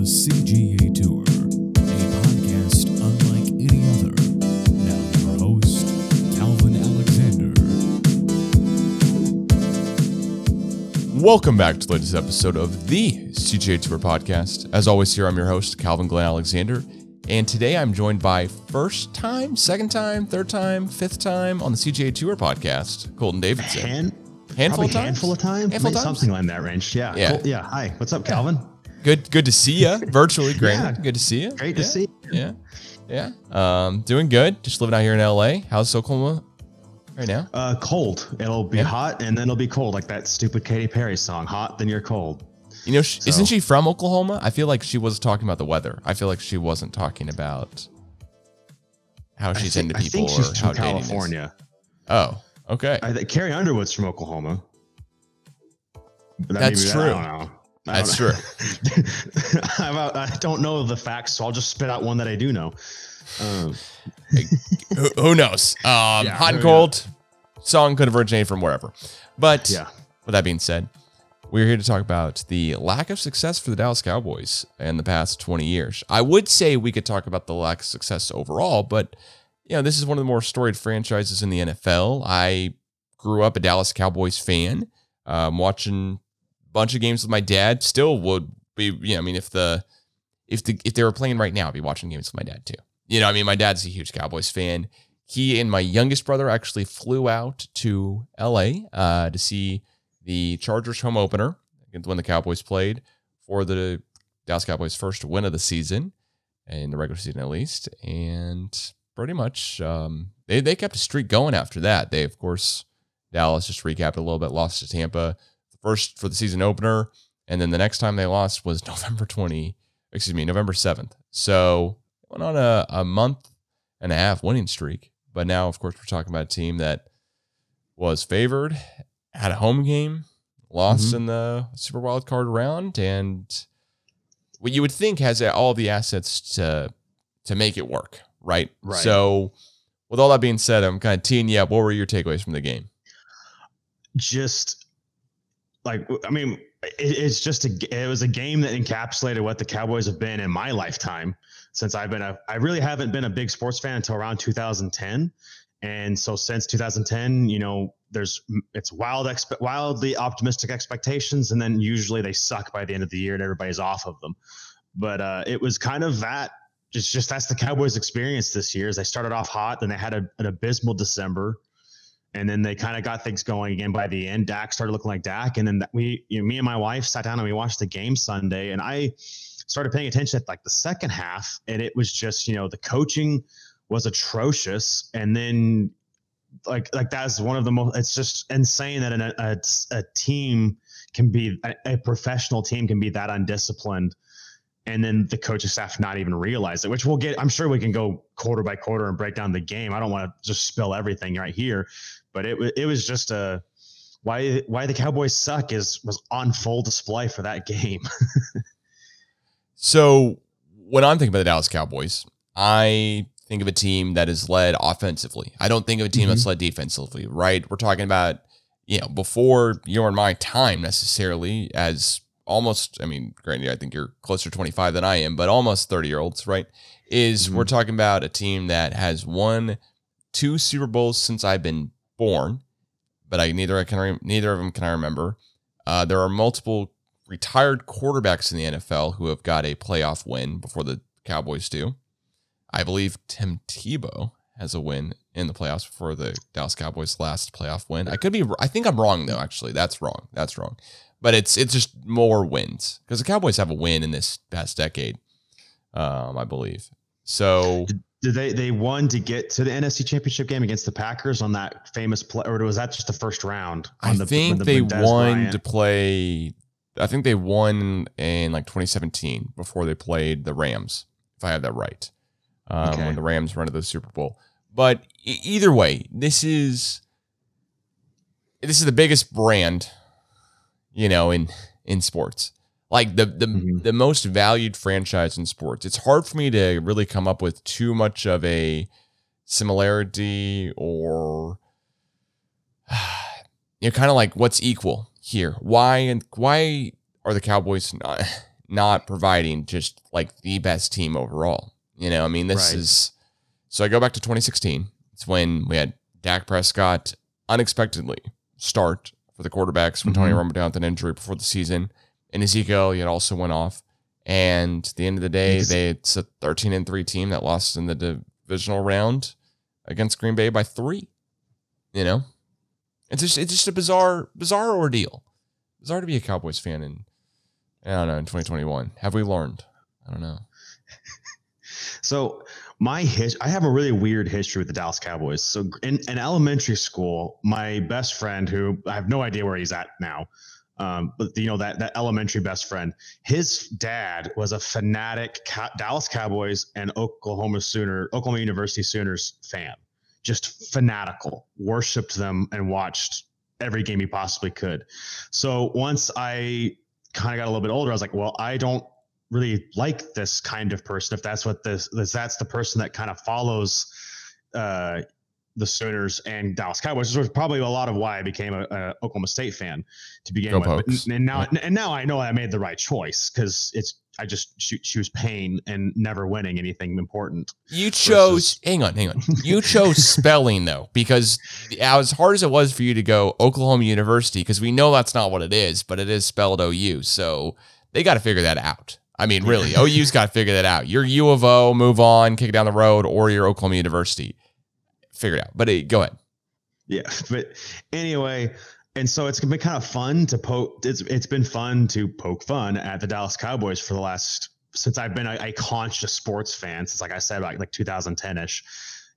The CGA Tour, a podcast unlike any other. Now, your host, Calvin Alexander. Welcome back to the latest episode of the CGA Tour podcast. As always, here I'm your host, Calvin Glen Alexander. And today I'm joined by first time, second time, third time, fifth time on the CGA Tour podcast, Colton Davidson. Hand, Handful probably of times? handful of time, Handful of Maybe times? something like that range. Yeah, Yeah. Cool. yeah. Hi, what's up, Calvin? Good good to see you virtually, granted. Yeah. Good to see you. Great to Yeah, see. Yeah. Yeah. Um, doing good. Just living out here in LA. How's Oklahoma right now? Uh, cold. It'll be hot and then it'll be cold, like that stupid Katy Perry song. Hot, then you're cold. You know, sh So- isn't she from Oklahoma? I feel like she was talking about the weather. I feel like she wasn't talking about how she's think, into people she's or from how. California. Oh, okay. I think Carrie Underwood's from Oklahoma. That That's maybe- true. I don't know. I That's true. know. I'm out- I don't know the facts, so I'll just spit out one that I do know. Um, who, who knows? Um, Yeah, hot and cold. Song could have originated from wherever. But yeah. with that being said, we're here to talk about the lack of success for the Dallas Cowboys in the past 20 years. I would say we could talk about the lack of success overall, but you know, this is one of the more storied franchises in the NFL. I grew up a Dallas Cowboys fan, um, watching bunch of games with my dad. Still would be, you know, I mean, if the if the if they were playing right now, I'd be watching games with my dad too. You know, I mean, my dad's a huge Cowboys fan. He and my youngest brother actually flew out to LA uh, to see the Chargers home opener when the Cowboys played for the Dallas Cowboys' first win of the season in the regular season, at least. And pretty much, um, they they kept a streak going after that. They, of course, Dallas just recapped a little bit, lost to Tampa first for the season opener, and then the next time they lost was November twenty, excuse me, November seventh. So went on a, a month and a half winning streak. But now, of course, we're talking about a team that was favored, had a home game, lost Mhm. in the Super Wild Card round, and what you would think has all the assets to to make it work, right? Right. So, with all that being said, I'm kind of teeing you up. What were your takeaways from the game? just like I mean, it, it's just a it was a game that encapsulated what the Cowboys have been in my lifetime since I've been a I really haven't been a big sports fan until around 2010, and so since 2010, you know, there's it's wild expe- wildly optimistic expectations, and then usually they suck by the end of the year and everybody's off of them. But uh, it was kind of that. It's just that's the Cowboys' experience this year. Is they started off hot, then they had a, an abysmal December, and then they kind of got things going again by the end. Dak started looking like Dak, and then we, you know, me and my wife sat down and we watched the game Sunday, and I started paying attention at like the second half, and it was just you know the coaching was atrocious, and then like like that's one of the most. It's just insane that an, a a team can be a, a professional team can be that undisciplined. And then the coaching staff not even realize it, which we'll get. I'm sure we can go quarter by quarter and break down the game. I don't want to just spill everything right here, but it it was just a why why the Cowboys suck is was on full display for that game. So when I'm thinking about the Dallas Cowboys, I think of a team that is led offensively. I don't think of a team that's led defensively, right? We're talking about, you know, before your and my time necessarily as almost, I mean, granted, I think you're closer to 25 than I am, but almost 30 year olds, right? Is Mhm. we're talking about a team that has won two Super Bowls since I've been born, but I neither I can re- neither of them can I remember. Uh, there are multiple retired quarterbacks in the NFL who have got a playoff win before the Cowboys do. I believe Tim Tebow has a win in the playoffs before the Dallas Cowboys' last playoff win. I could be. I think I'm wrong though. Actually, that's wrong. That's wrong. But it's it's just more wins because the Cowboys have a win in this past decade, um, I believe. So they they won to get to the NFC Championship game against the Packers on that famous play, or was that just the first round? I the, think the- they Dez won Bryant- to play. I think they won in like 2017 before they played the Rams, if I have that right. Um, Okay. When the Rams run to the Super Bowl. But e- either way, this is this is the biggest brand, you know, in in sports. Like the the Mhm. the most valued franchise in sports. It's hard for me to really come up with too much of a similarity or you know, kind of like what's equal here. Why and why are the Cowboys not not providing just like the best team overall. You know, I mean, this Right. is so I go back to 2016. It's when we had Dak Prescott unexpectedly start for the quarterbacks when Tony Mhm. Romo down with an injury before the season. And Ezekiel had also went off. And at the end of the day, Ex- they it's a 13 and 3 team that lost in the divisional round against Green Bay by three. You know? It's just it's just a bizarre, bizarre ordeal. Bizarre to be a Cowboys fan in I don't know, in 2021. Have we learned? I don't know. So my his I have a really weird history with the Dallas Cowboys. So in, in elementary school, my best friend, who I have no idea where he's at now, um, but you know that that elementary best friend, his dad was a fanatic Dallas Cowboys and Oklahoma Sooner, Oklahoma University Sooners fan, just fanatical, worshipped them and watched every game he possibly could. So once I kind of got a little bit older, I was like, well, I don't really like this kind of person if that's what this, this that's the person that kind of follows uh the Sooners and Dallas Cowboys, which was probably a lot of why I became a, a Oklahoma State fan to begin Go with. But- and now, Yeah. and now I know I made the right choice because it's I just choo- choose pain and never winning anything important. You chose, hang on, hang on. You chose spelling though, because as hard as it was for you to go Oklahoma University, because we know that's not what it is, but it is spelled OU. So they got to figure that out. I mean, really, OU's got to figure that out. You're U of O, move on, kick it down the road, or you're Oklahoma University. Figure it out. But uh, go ahead. Yeah, but anyway, and so it's been kind of fun to poke. It's it's been fun to poke fun at the Dallas Cowboys for the last since I've been a, a conscious sports fan since, like I said, like like 2010 ish,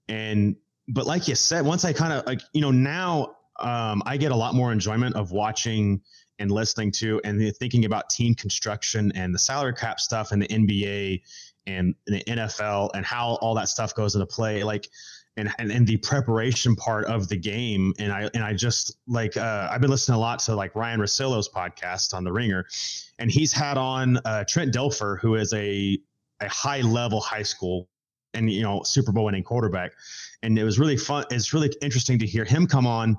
and but like you said, once I kind of like you know now um, I get a lot more enjoyment of watching and listening to and thinking about team construction and the salary cap stuff and the NBA and the NFL and how all that stuff goes into play. Like and, and and the preparation part of the game. And I and I just like uh, I've been listening a lot to like Ryen Russillo's podcast on the Ringer, and he's had on uh, Trent Dilfer, who is a a high level high school and you know Super Bowl winning quarterback. And it was really fun. It's really interesting to hear him come on.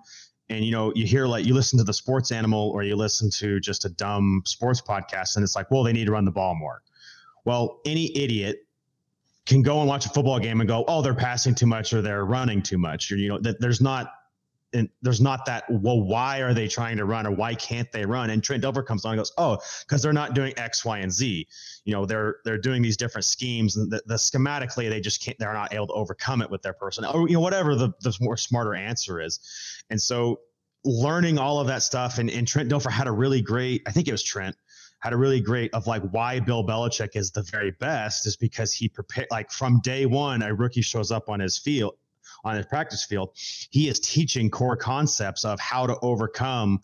And you know, you hear like you listen to the sports animal or you listen to just a dumb sports podcast, and it's like, well, they need to run the ball more. Well, any idiot can go and watch a football game and go, oh, they're passing too much or they're running too much. You know, that there's not, and there's not that, well, why are they trying to run or why can't they run? And Trent Dilfer comes on and goes, oh, because they're not doing X, Y, and Z. You know, they're they're doing these different schemes and the, the schematically they just can't, they're not able to overcome it with their personnel or, you know, whatever the, the more smarter answer is. And so learning all of that stuff and, and Trent Dilfer had a really great, I think it was Trent, had a really great of like why Bill Belichick is the very best is because he prepared like from day one a rookie shows up on his field on his practice field he is teaching core concepts of how to overcome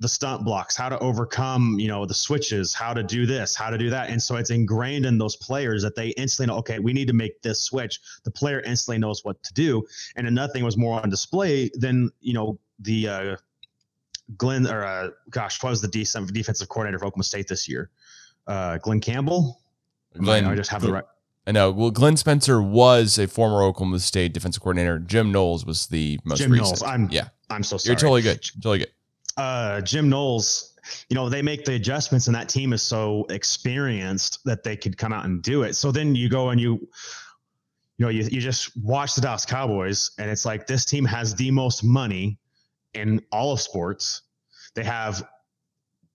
the stunt blocks how to overcome you know the switches how to do this how to do that. And so it's ingrained in those players that they instantly know okay we need to make this switch. The player instantly knows what to do. And nothing was more on display than you know the uh Glenn or uh, gosh, what was the decent defensive coordinator for Oklahoma State this year? Uh, Glenn Campbell. Glenn, I just have the right. I know. Well, Glenn Spencer was a former Oklahoma State defensive coordinator. Jim Knowles was the most Jim recent. Knowles. I'm yeah, I'm so sorry. you're totally good. Totally good. uh, Jim Knowles, you know, they make the adjustments and that team is so experienced that they could come out and do it. So then you go and you, you know, you, you just watch the Dallas Cowboys and it's like this team has the most money in all of sports. They have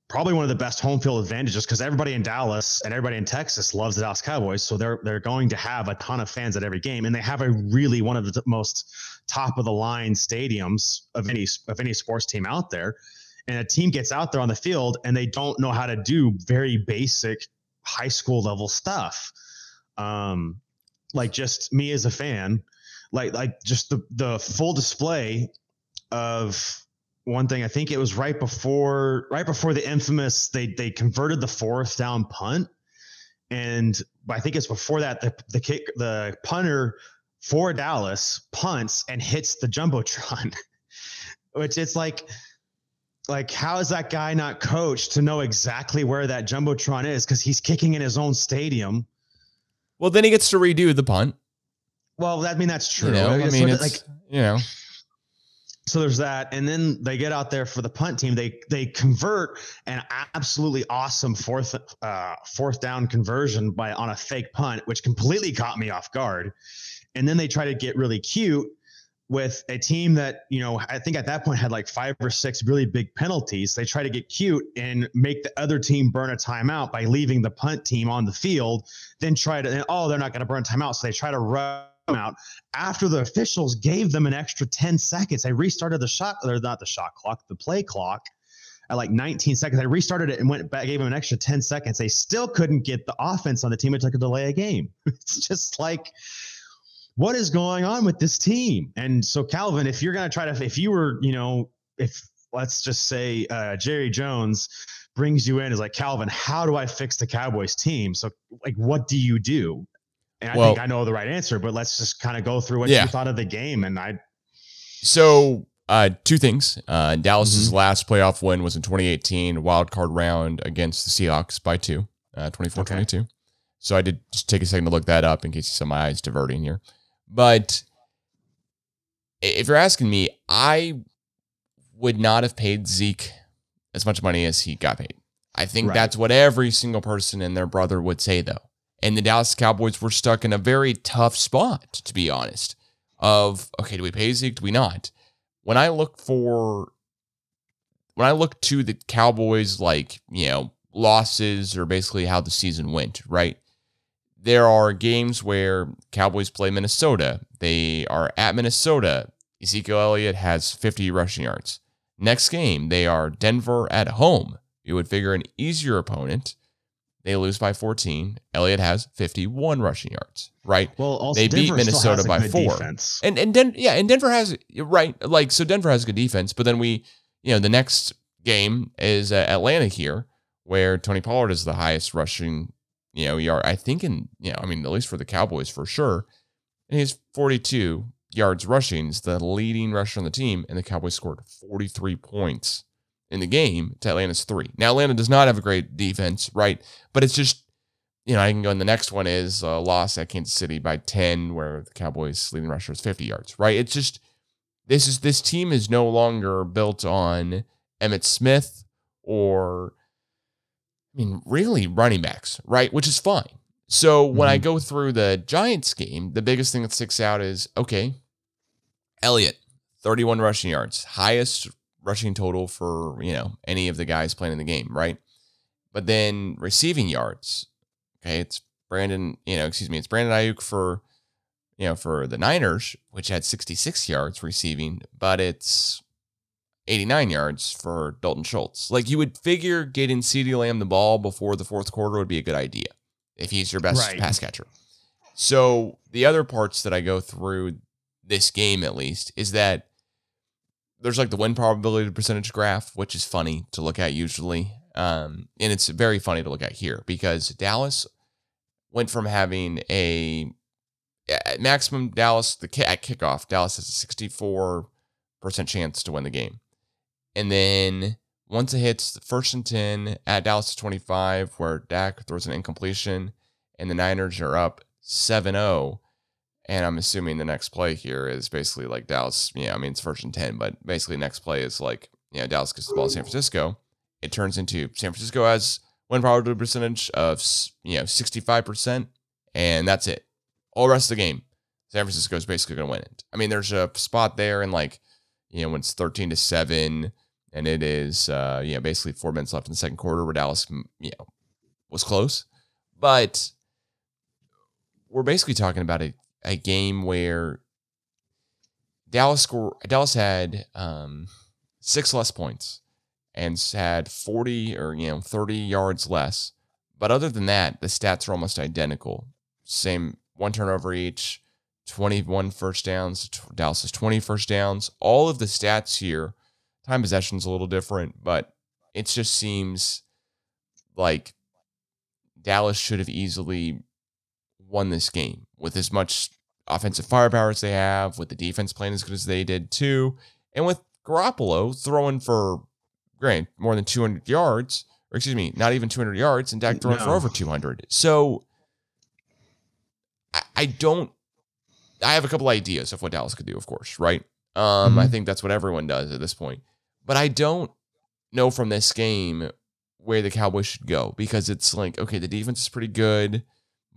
probably one of the best home field advantages because everybody in Dallas and everybody in Texas loves the Dallas Cowboys. So they're they're going to have a ton of fans at every game, and they have a really one of the most top of the line stadiums of any of any sports team out there. And a team gets out there on the field and they don't know how to do very basic high school level stuff. Um, like just me as a fan, like like just the the full display of one thing. I think it was right before right before the infamous they they converted the fourth down punt, and I think it's before that the the kick the punter for Dallas punts and hits the jumbotron, which it's like like how is that guy not coached to know exactly where that jumbotron is because he's kicking in his own stadium. Well, then he gets to redo the punt. Well, I mean that's true. You know, I mean, it's you know, so there's that, and then they get out there for the punt team. They they convert an absolutely awesome fourth uh, fourth down conversion by on a fake punt, which completely caught me off guard. And then they try to get really cute with a team that you know I think at that point had like five or six really big penalties. They try to get cute and make the other team burn a timeout by leaving the punt team on the field. Then try to oh they're not going to burn timeout, so they try to run out after the officials gave them an extra 10 seconds. They restarted the shot, or not the shot clock, the play clock at like 19 seconds. They restarted it and went back, gave them an extra 10 seconds. They still couldn't get the offense on the team. It took a delay a game. It's just like, what is going on with this team? And so, Calvin, if you're going to try to, if you were, you know, if let's just say uh, Jerry Jones brings you in, is like, Calvin, how do I fix the Cowboys team? So, like, what do you do? And I Well- think I know the right answer, but let's just kind of go through what Yeah. you thought of the game. And I, So, uh, two things. Uh, Dallas's Mm-hmm. last playoff win was in 2018, wild card round against the Seahawks by two, uh, 24 Okay. 22. So I did just take a second to look that up in case you saw my eyes diverting here. But if you're asking me, I would not have paid Zeke as much money as he got paid. I think Right. that's what every single person and their brother would say, though. And the Dallas Cowboys were stuck in a very tough spot, to be honest. Of okay, do we pay Zeke? Do we not? When I look for, when I look to the Cowboys, like you know, losses or basically how the season went, right? There are games where Cowboys play Minnesota. They are at Minnesota. Ezekiel Elliott has 50 rushing yards. Next game, they are Denver at home. You would figure an easier opponent. They lose by 14. Elliott has 51 rushing yards, right? well, also They beat Denver still Minnesota by four. defense. And and Den- yeah, and Denver has right, like so Denver has a good defense, but then we, you know, the next game is uh, Atlanta here, where Tony Pollard is the highest rushing, you know, yard. I think in you know, I mean, at least for the Cowboys for sure, and he's 42 yards rushing, is the leading rusher on the team, and the Cowboys scored 43 points in the game to Atlanta's three. Now Atlanta does not have a great defense, right? But it's just you know, I can go. And the next one is a loss at Kansas City by 10, where the Cowboys leading rusher is 50 yards, right? It's just this is this team is no longer built on Emmitt Smith or I mean, really running backs, right? Which is fine. So when I mm-hmm. go through the Giants game, the biggest thing that sticks out is okay, Elliott, 31 rushing yards, highest rushing total for, you know, any of the guys playing in the game, right? But then receiving yards, okay, it's Brandon, you know, excuse me, it's Brandon Aiyuk for, you know, for the Niners, which had 66 yards receiving, but it's 89 yards for Dalton Schultz. Like you would figure getting CeeDee Lamb the ball before the fourth quarter would be a good idea if he's your best Right. pass catcher. So the other parts that I go through this game at least is that there's like the win probability percentage graph, which is funny to look at usually. Um, and it's very funny to look at here because Dallas went from having a maximum Dallas the at kickoff Dallas has a 64 percent chance to win the game, and then once it hits the first and 10 at Dallas 25 where Dak throws an incompletion and the Niners are up 7-0 and I'm assuming the next play here is basically like Dallas. Yeah, I mean it's and ten, but basically next play is like you know Dallas gets the ball to San Francisco. It turns into San Francisco has win probability percentage of you know 65 percent, and that's it. All rest of the game, San Francisco is basically going to win it. I mean, there's a spot there and like you know when it's 13 to seven, and it is uh you know basically four minutes left in the second quarter where Dallas you know was close, but we're basically talking about a a game where Dallas score Dallas had um, six less points and had 40 or you know 30 yards less. But other than that, the stats are almost identical. Same one turnover each, 21 first downs. Dallas is 20 first downs. All of the stats here, time possession's a little different, but it just seems like Dallas should have easily won this game with as much offensive firepower as they have, with the defense playing as good as they did too, and with Garoppolo throwing for great more than 200 yards, or excuse me, not even 200 yards, and Dak throwing for over 200. So I, I don't. I have a couple ideas of what Dallas could do, of course, right? Um, I Mhm. think that's what everyone does at this point. But I don't know from this game where the Cowboys should go because it's like, okay, the defense is pretty good,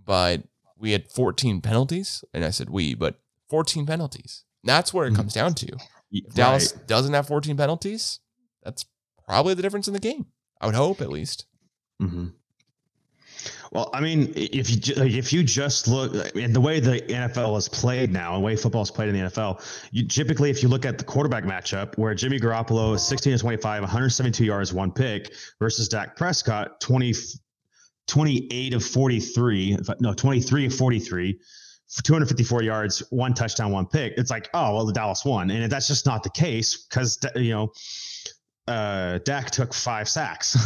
but we had 14 penalties. And I said we, but 14 penalties. That's where it Mhm. comes down to. If Dallas right. doesn't have 14 penalties, that's probably the difference in the game. I would hope at least. hmm Well, I mean, if you if you just look and the way the NFL is played now, and the way football is played in the NFL, you typically if you look at the quarterback matchup where Jimmy Garoppolo is 16 to 25, 172 yards, one pick versus Dak Prescott 20 28 of 43, no, 23 of 43, 254 yards, one touchdown, one pick. It's like, oh, well, the Dallas won. And that's just not the case because, you know, uh, Dak took five sacks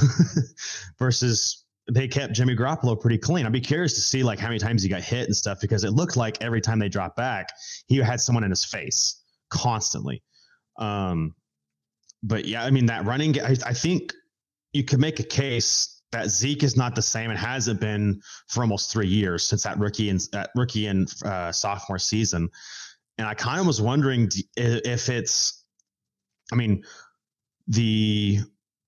versus they kept Jimmy Garoppolo pretty clean. I'd be curious to see like how many times he got hit and stuff because it looked like every time they dropped back, he had someone in his face constantly. Um, but yeah, I mean that running, I, I think you could make a case that Zeke is not the same and hasn't been for almost three years since that rookie and that rookie and uh, sophomore season. And I kind of was wondering if it's, I mean, the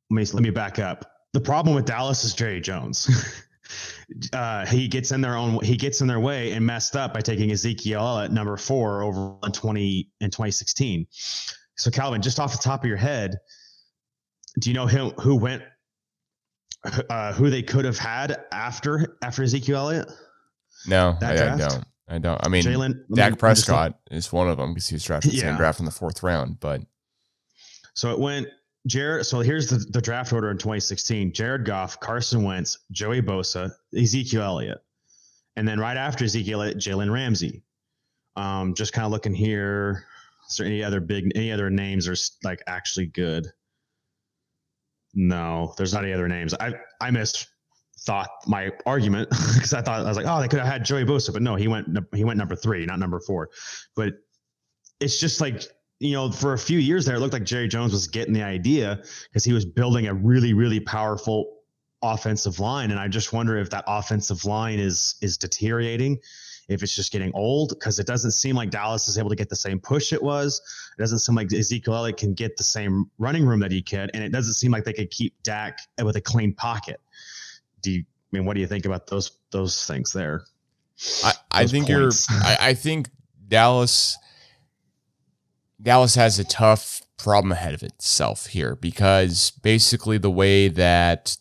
let me let me back up. The problem with Dallas is Jerry Jones. uh, he gets in their own he gets in their way and messed up by taking Ezekiel at number four over in twenty in twenty sixteen. So Calvin, just off the top of your head, do you know who who went uh, who they could have had after after Ezekiel Elliott? No, I, I don't. I don't. I mean, Jalen me- Dak I'm Prescott is one of them because he was drafted the same draft in the fourth round. But So it went Jared. So here's the, the draft order in 2016: Jared Goff, Carson Wentz, Joey Bosa, Ezekiel Elliott, and then right after Ezekiel Elliott, Jalen Ramsey. Um, just kind of looking here. Is there any other big, any other names are like actually good? No, there's not any other names. I I missed thought my argument because I thought I was like, oh, they could have had Joey Bosa, but no, he went he went number three, not number four. But it's just like you know, for a few years there, it looked like Jerry Jones was getting the idea because he was building a really, really powerful offensive line, and I just wonder if that offensive line is is deteriorating, if it's just getting old because it doesn't seem like Dallas is able to get the same push it was. It doesn't seem like Ezekiel Elliott can get the same running room that he could, and it doesn't seem like they could keep Dak with a clean pocket. Do you? I mean, what do you think about those those things there? I, I think points. you're. I, I think Dallas. Dallas has a tough problem ahead of itself here because basically the way that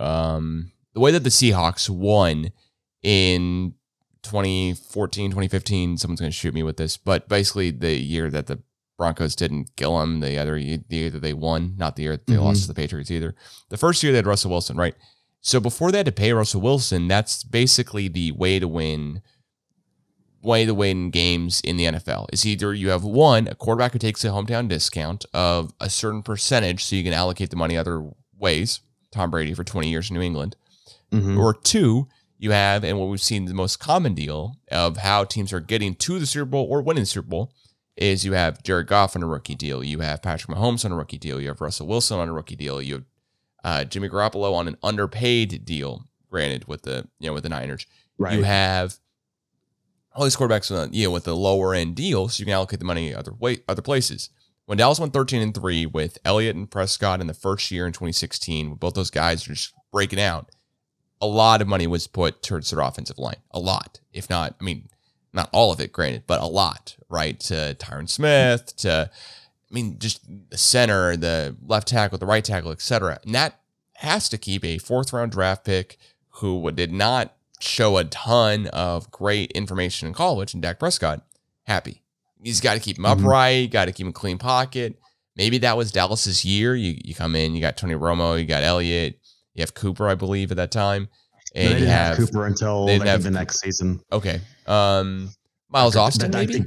um, the way that the Seahawks won in 2014, 2015, someone's going to shoot me with this, but basically the year that the Broncos didn't kill them, the other the year that they won, not the year that they Mhm. lost to the Patriots either. The first year they had Russell Wilson, right? So before they had to pay Russell Wilson, that's basically the way to win way to win games in the NFL is either you have one, a quarterback who takes a hometown discount of a certain percentage so you can allocate the money other ways. Tom Brady for 20 years in New England. Mhm. Or two, you have, and what we've seen the most common deal of how teams are getting to the Super Bowl or winning the Super Bowl is you have Jared Goff on a rookie deal, you have Patrick Mahomes on a rookie deal, you have Russell Wilson on a rookie deal, you have uh, Jimmy Garoppolo on an underpaid deal, granted with the you know with the Niners. Right. You have all these quarterbacks, uh, you know, with the lower end deal, so you can allocate the money other way, other places. When Dallas went 13 and three with Elliott and Prescott in the first year in 2016, both those guys are just breaking out, a lot of money was put towards their offensive line. A lot, if not, I mean, not all of it, granted, but a lot, right? To Tyron Smith, to, I mean, just the center, the left tackle, the right tackle, etc. And that has to keep a fourth round draft pick who did not show a ton of great information in college and Dak Prescott happy. He's got to keep him Mhm. upright, got to keep him clean pocket. Maybe that was Dallas's year. You you come in, you got Tony Romo, you got Elliott, you have Cooper, I believe, at that time. No, And they you didn't have, have Cooper until have the next season. okay. Um Miles Austin, maybe? think-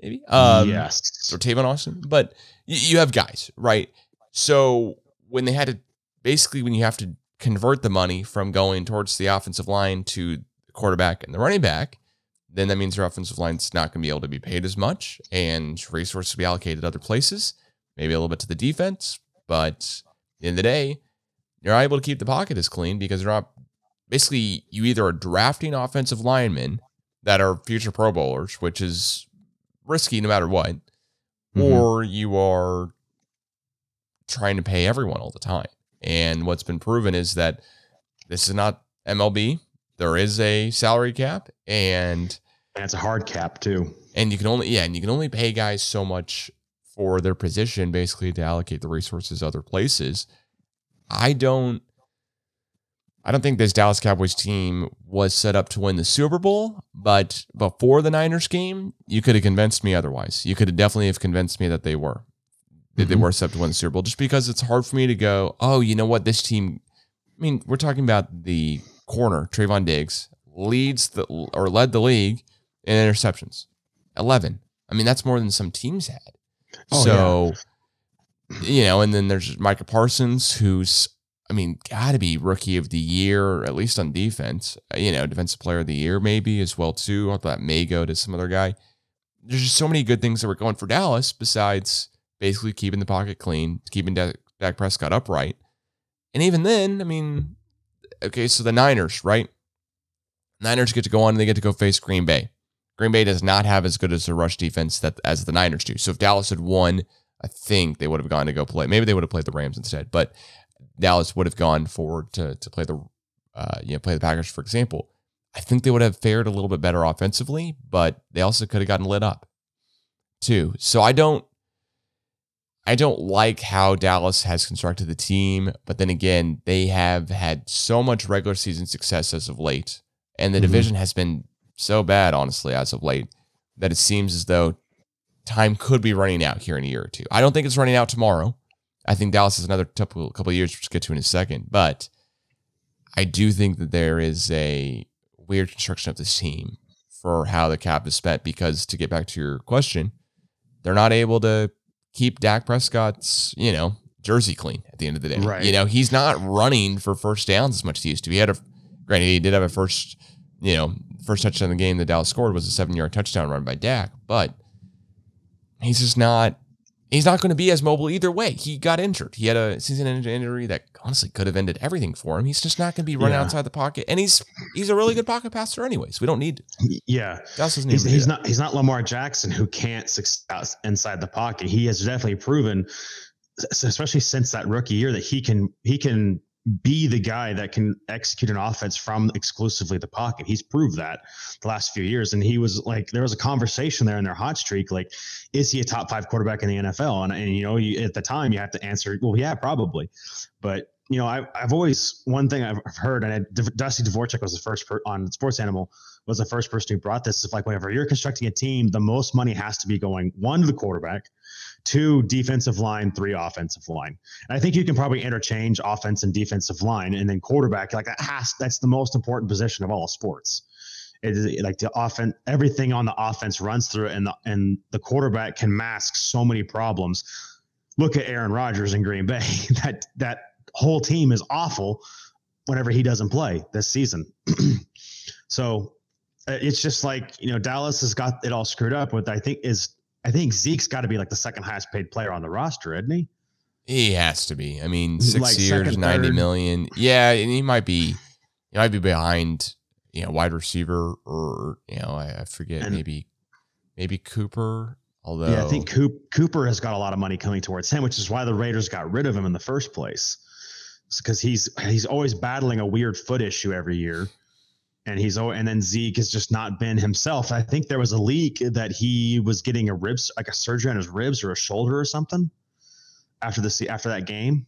maybe. Um yes. or Tavon Austin, but you, you have guys, right? So when they had to basically when you have to convert the money from going towards the offensive line to the quarterback and the running back, then that means your offensive line's not going to be able to be paid as much and resources will be allocated other places, maybe a little bit to the defense. But in the the day, you're not able to keep the pocket as clean because you're not basically you either are drafting offensive linemen that are future Pro Bowlers, which is risky no matter what, Mhm. or you are trying to pay everyone all the time. And what's been proven is that this is not MLB. There is a salary cap and And it's a hard cap too. and you can only yeah, and you can only pay guys so much for their position basically to allocate the resources other places. I don't I don't think this Dallas Cowboys team was set up to win the Super Bowl, but before the Niners game, you could have convinced me otherwise. You could have definitely have convinced me that they were that they Mhm. were set up to win the Super Bowl just because it's hard for me to go, "Oh, you know what? This team I mean, we're talking about the corner, Trevon Diggs, leads the or led the league in interceptions. 11. I mean, that's more than some teams had. Oh, so, you know, and then there's Micah Parsons, who's, I mean, got to be rookie of the year, at least on defense. Uh, You know, defensive player of the year, maybe as well, too. I thought that may go to some other guy. There's just so many good things that were going for Dallas besides basically keeping the pocket clean, keeping Dak, Dak Prescott upright. And even then, I mean, okay, so the Niners, right? Niners get to go on and they get to go face Green Bay. Green Bay does not have as good as a rush defense that as the Niners do. So if Dallas had won, I think they would have gone to go play. Maybe they would have played the Rams instead, but Dallas would have gone forward to to play the uh, you know play the Packers for example. I think they would have fared a little bit better offensively, but they also could have gotten lit up too. So I don't I don't like how Dallas has constructed the team, but then again, they have had so much regular season success as of late, and the Mhm. division has been so bad, honestly, as of late, that it seems as though time could be running out here in a year or two. I don't think it's running out tomorrow. I think Dallas has another couple couple of years, which we'll get to in a second, but I do think that there is a weird construction of this team for how the cap is spent because to get back to your question, they're not able to keep Dak Prescott's, you know, jersey clean at the end of the day. Right. You know, he's not running for first downs as much as he used to. He had a granted he did have a first, you know, first touchdown in the game that Dallas scored was a seven yard touchdown run by Dak, but he's just not he's not going to be as mobile either way. He got injured. He had a season injury that honestly could have ended everything for him. He's just not going to be running Yeah. outside the pocket. And he's he's a really good pocket passer anyways. We don't need Yeah. Dallas doesn't He's, even he's not he's not Lamar Jackson who can't success inside the pocket. He has definitely proven, especially since that rookie year, that he can he can be the guy that can execute an offense from exclusively the pocket. He's proved that the last few years, and he was like there was a conversation there in their hot streak, like is he a top five quarterback in the NFL? And and you know you, at the time you have to answer, well, yeah, probably, but. You know, I, I've always one thing I've heard, and I, Dusty Dvorak was the first per, on Sports Animal was the first person who brought this. Is like whenever you're constructing a team, the most money has to be going one to the quarterback, two defensive line, three offensive line. And I think you can probably interchange offense and defensive line, and then quarterback. Like that has that's the most important position of all sports. It is like the offense, everything on the offense runs through it, and the and the quarterback can mask so many problems. Look at Aaron Rodgers in Green Bay. that that whole team is awful whenever he doesn't play this season. so uh, it's just like you know Dallas has got it all screwed up with. I think is I think Zeke's got to be like the second highest paid player on the roster, isn't he? He has to be. I mean, six Like years, second, ninety third. million. Yeah, and he might be. He might be behind, you know, wide receiver or you know, I, I forget And- maybe, maybe Cooper. Although Yeah, I think Coop, Cooper has got a lot of money coming towards him, which is why the Raiders got rid of him in the first place. Because he's he's always battling a weird foot issue every year, and he's al- and then Zeke has just not been himself. I think there was a leak that he was getting a ribs like a surgery on his ribs or a shoulder or something after the after that game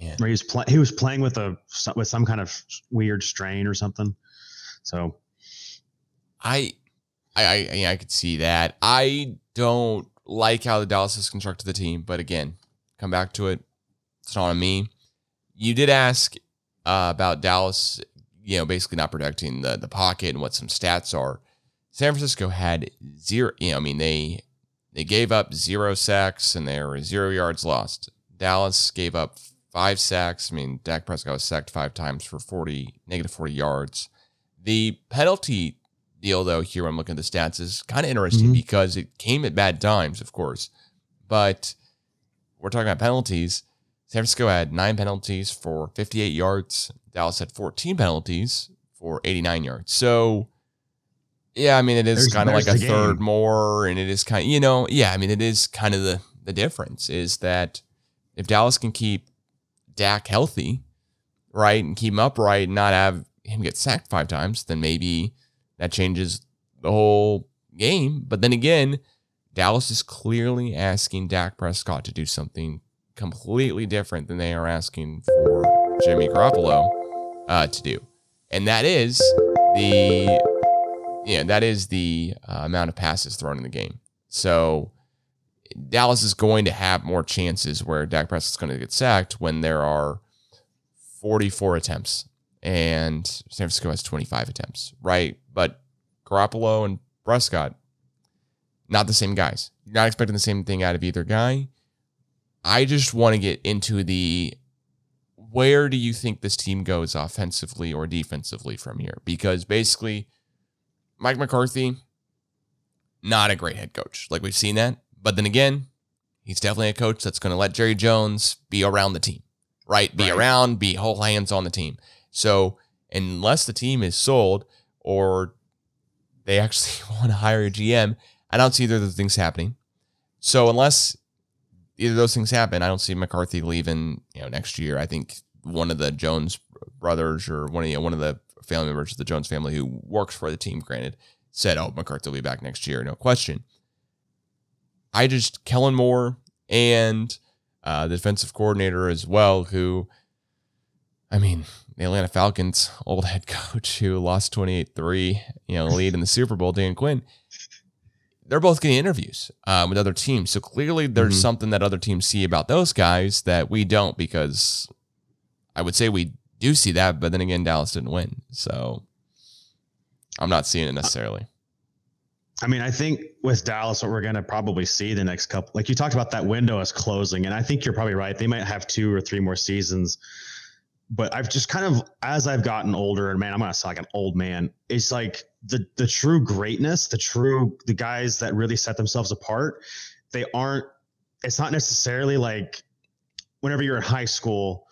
Man. where he was playing he was playing with a with some kind of weird strain or something. So I, I, I, yeah, I could see that. I don't like how the Dallas has constructed the team, but again, come back to it. It's not on me. You did ask uh, about Dallas, you know, basically not protecting the the pocket and what some stats are. San Francisco had zero. You know, I mean they they gave up zero sacks and there were zero yards lost. Dallas gave up five sacks. I mean, Dak Prescott was sacked five times for forty negative forty yards. The penalty deal, though, here when I'm looking at the stats, is kind of interesting Mhm. because it came at bad times, of course. But we're talking about penalties. San Francisco had nine penalties for 58 yards. Dallas had 14 penalties for 89 yards. So Yeah, I mean it is kind of like a the third more, and it is kind of you know yeah. I mean it is kind of the the difference is that if Dallas can keep Dak healthy, right, and keep him upright, and not have him get sacked five times, then maybe that changes the whole game. But then again, Dallas is clearly asking Dak Prescott to do something completely different than they are asking for Jimmy Garoppolo uh, to do, and that is the yeah, that is the uh, amount of passes thrown in the game. So Dallas is going to have more chances where Dak Prescott's going to get sacked when there are 44 attempts and San Francisco has 25 attempts, right? But Garoppolo and Prescott, not the same guys. You're not expecting the same thing out of either guy. I just want to get into the where do you think this team goes offensively or defensively from here? Because basically, Mike McCarthy, not a great head coach. Like we've seen that. But then again, he's definitely a coach that's going to let Jerry Jones be around the team, right? Be Right. around, be whole hands on the team. So unless the team is sold or they actually want to hire a GM, I don't see either of those things happening. So unless either those things happen, I don't see McCarthy leaving, you know, next year. I think one of the Jones brothers or one of know, one of the family members of the Jones family who works for the team, granted, said, "Oh, McCarthy will be back next year, no question." I just Kellen Moore and uh, the defensive coordinator as well, who, I mean, the Atlanta Falcons old head coach who lost 28-3, you know, lead in the Super Bowl, Dan Quinn. They're both getting interviews um, with other teams. So clearly there's Mhm. something that other teams see about those guys that we don't because I would say we do see that, but then again, Dallas didn't win. So I'm not seeing it necessarily. I mean, I think with Dallas, what we're going to probably see the next couple, like you talked about, that window is closing, and I think you're probably right. They might have two or three more seasons, but I've just kind of, as I've gotten older, and man, I'm to sound like an old man. It's like the the true greatness, the true the guys that really set themselves apart. They aren't. It's not necessarily like whenever you're in high school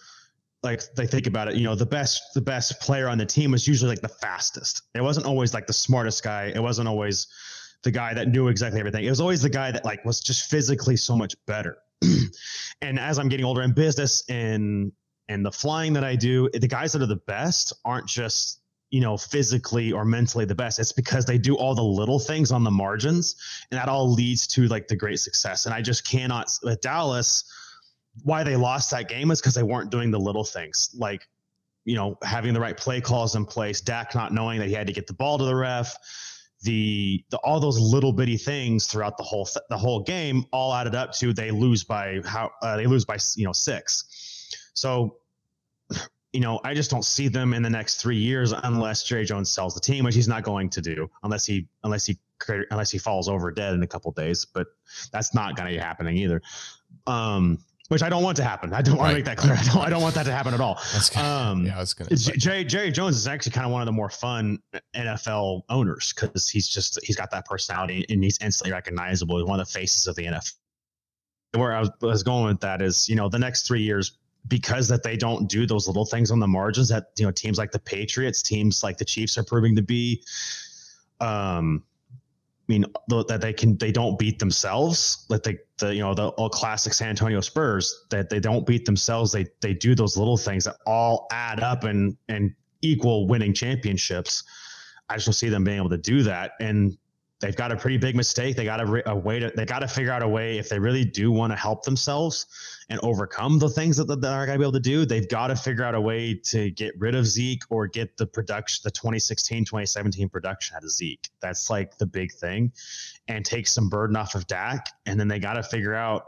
like they think about it, you know, the best the best player on the team was usually like the fastest. It wasn't always like the smartest guy. It wasn't always the guy that knew exactly everything. It was always the guy that like was just physically so much better. and as I'm getting older in business and and the flying that I do, the guys that are the best aren't just you know physically or mentally the best. It's because they do all the little things on the margins and that all leads to like the great success. And i just cannot dallas why they lost that game is because they weren't doing the little things. Like you know having the right play calls in place Dak not knowing that he had to get the ball to the ref the, the all those little bitty things throughout the whole th- the whole game all added up to they lose by how uh, they lose by you know six. So you know I just don't see them in the next three years unless Jerry Jones sells the team which he's not going to do unless he unless he unless he falls over dead in a couple days but that's not going to be happening either um which I don't want to happen. I don't want Right, to make that clear. I don't. I don't want that to happen at all. That's good. Um, yeah, was gonna. Jerry, Jerry Jones is actually kind of one of the more fun NFL owners because he's just he's got that personality and he's instantly recognizable. He's one of the faces of the NFL. Where I was, was going with that is, you know, the next three years because that they don't do those little things on the margins that you know teams like the Patriots, teams like the Chiefs are proving to be. Um, I mean that they can they don't beat themselves like they the you know the old classic San Antonio Spurs that they don't beat themselves they they do those little things that all add up and and equal winning championships. I just don't see them being able to do that and they've got a pretty big mistake. They got a, a way to they got to figure out a way if they really do want to help themselves and overcome the things that, they're going to be able to do. They've got to figure out a way to get rid of Zeke or get the production, the 2016, 2017 production out of Zeke. That's like the big thing, and take some burden off of Dak. And then they got to figure out.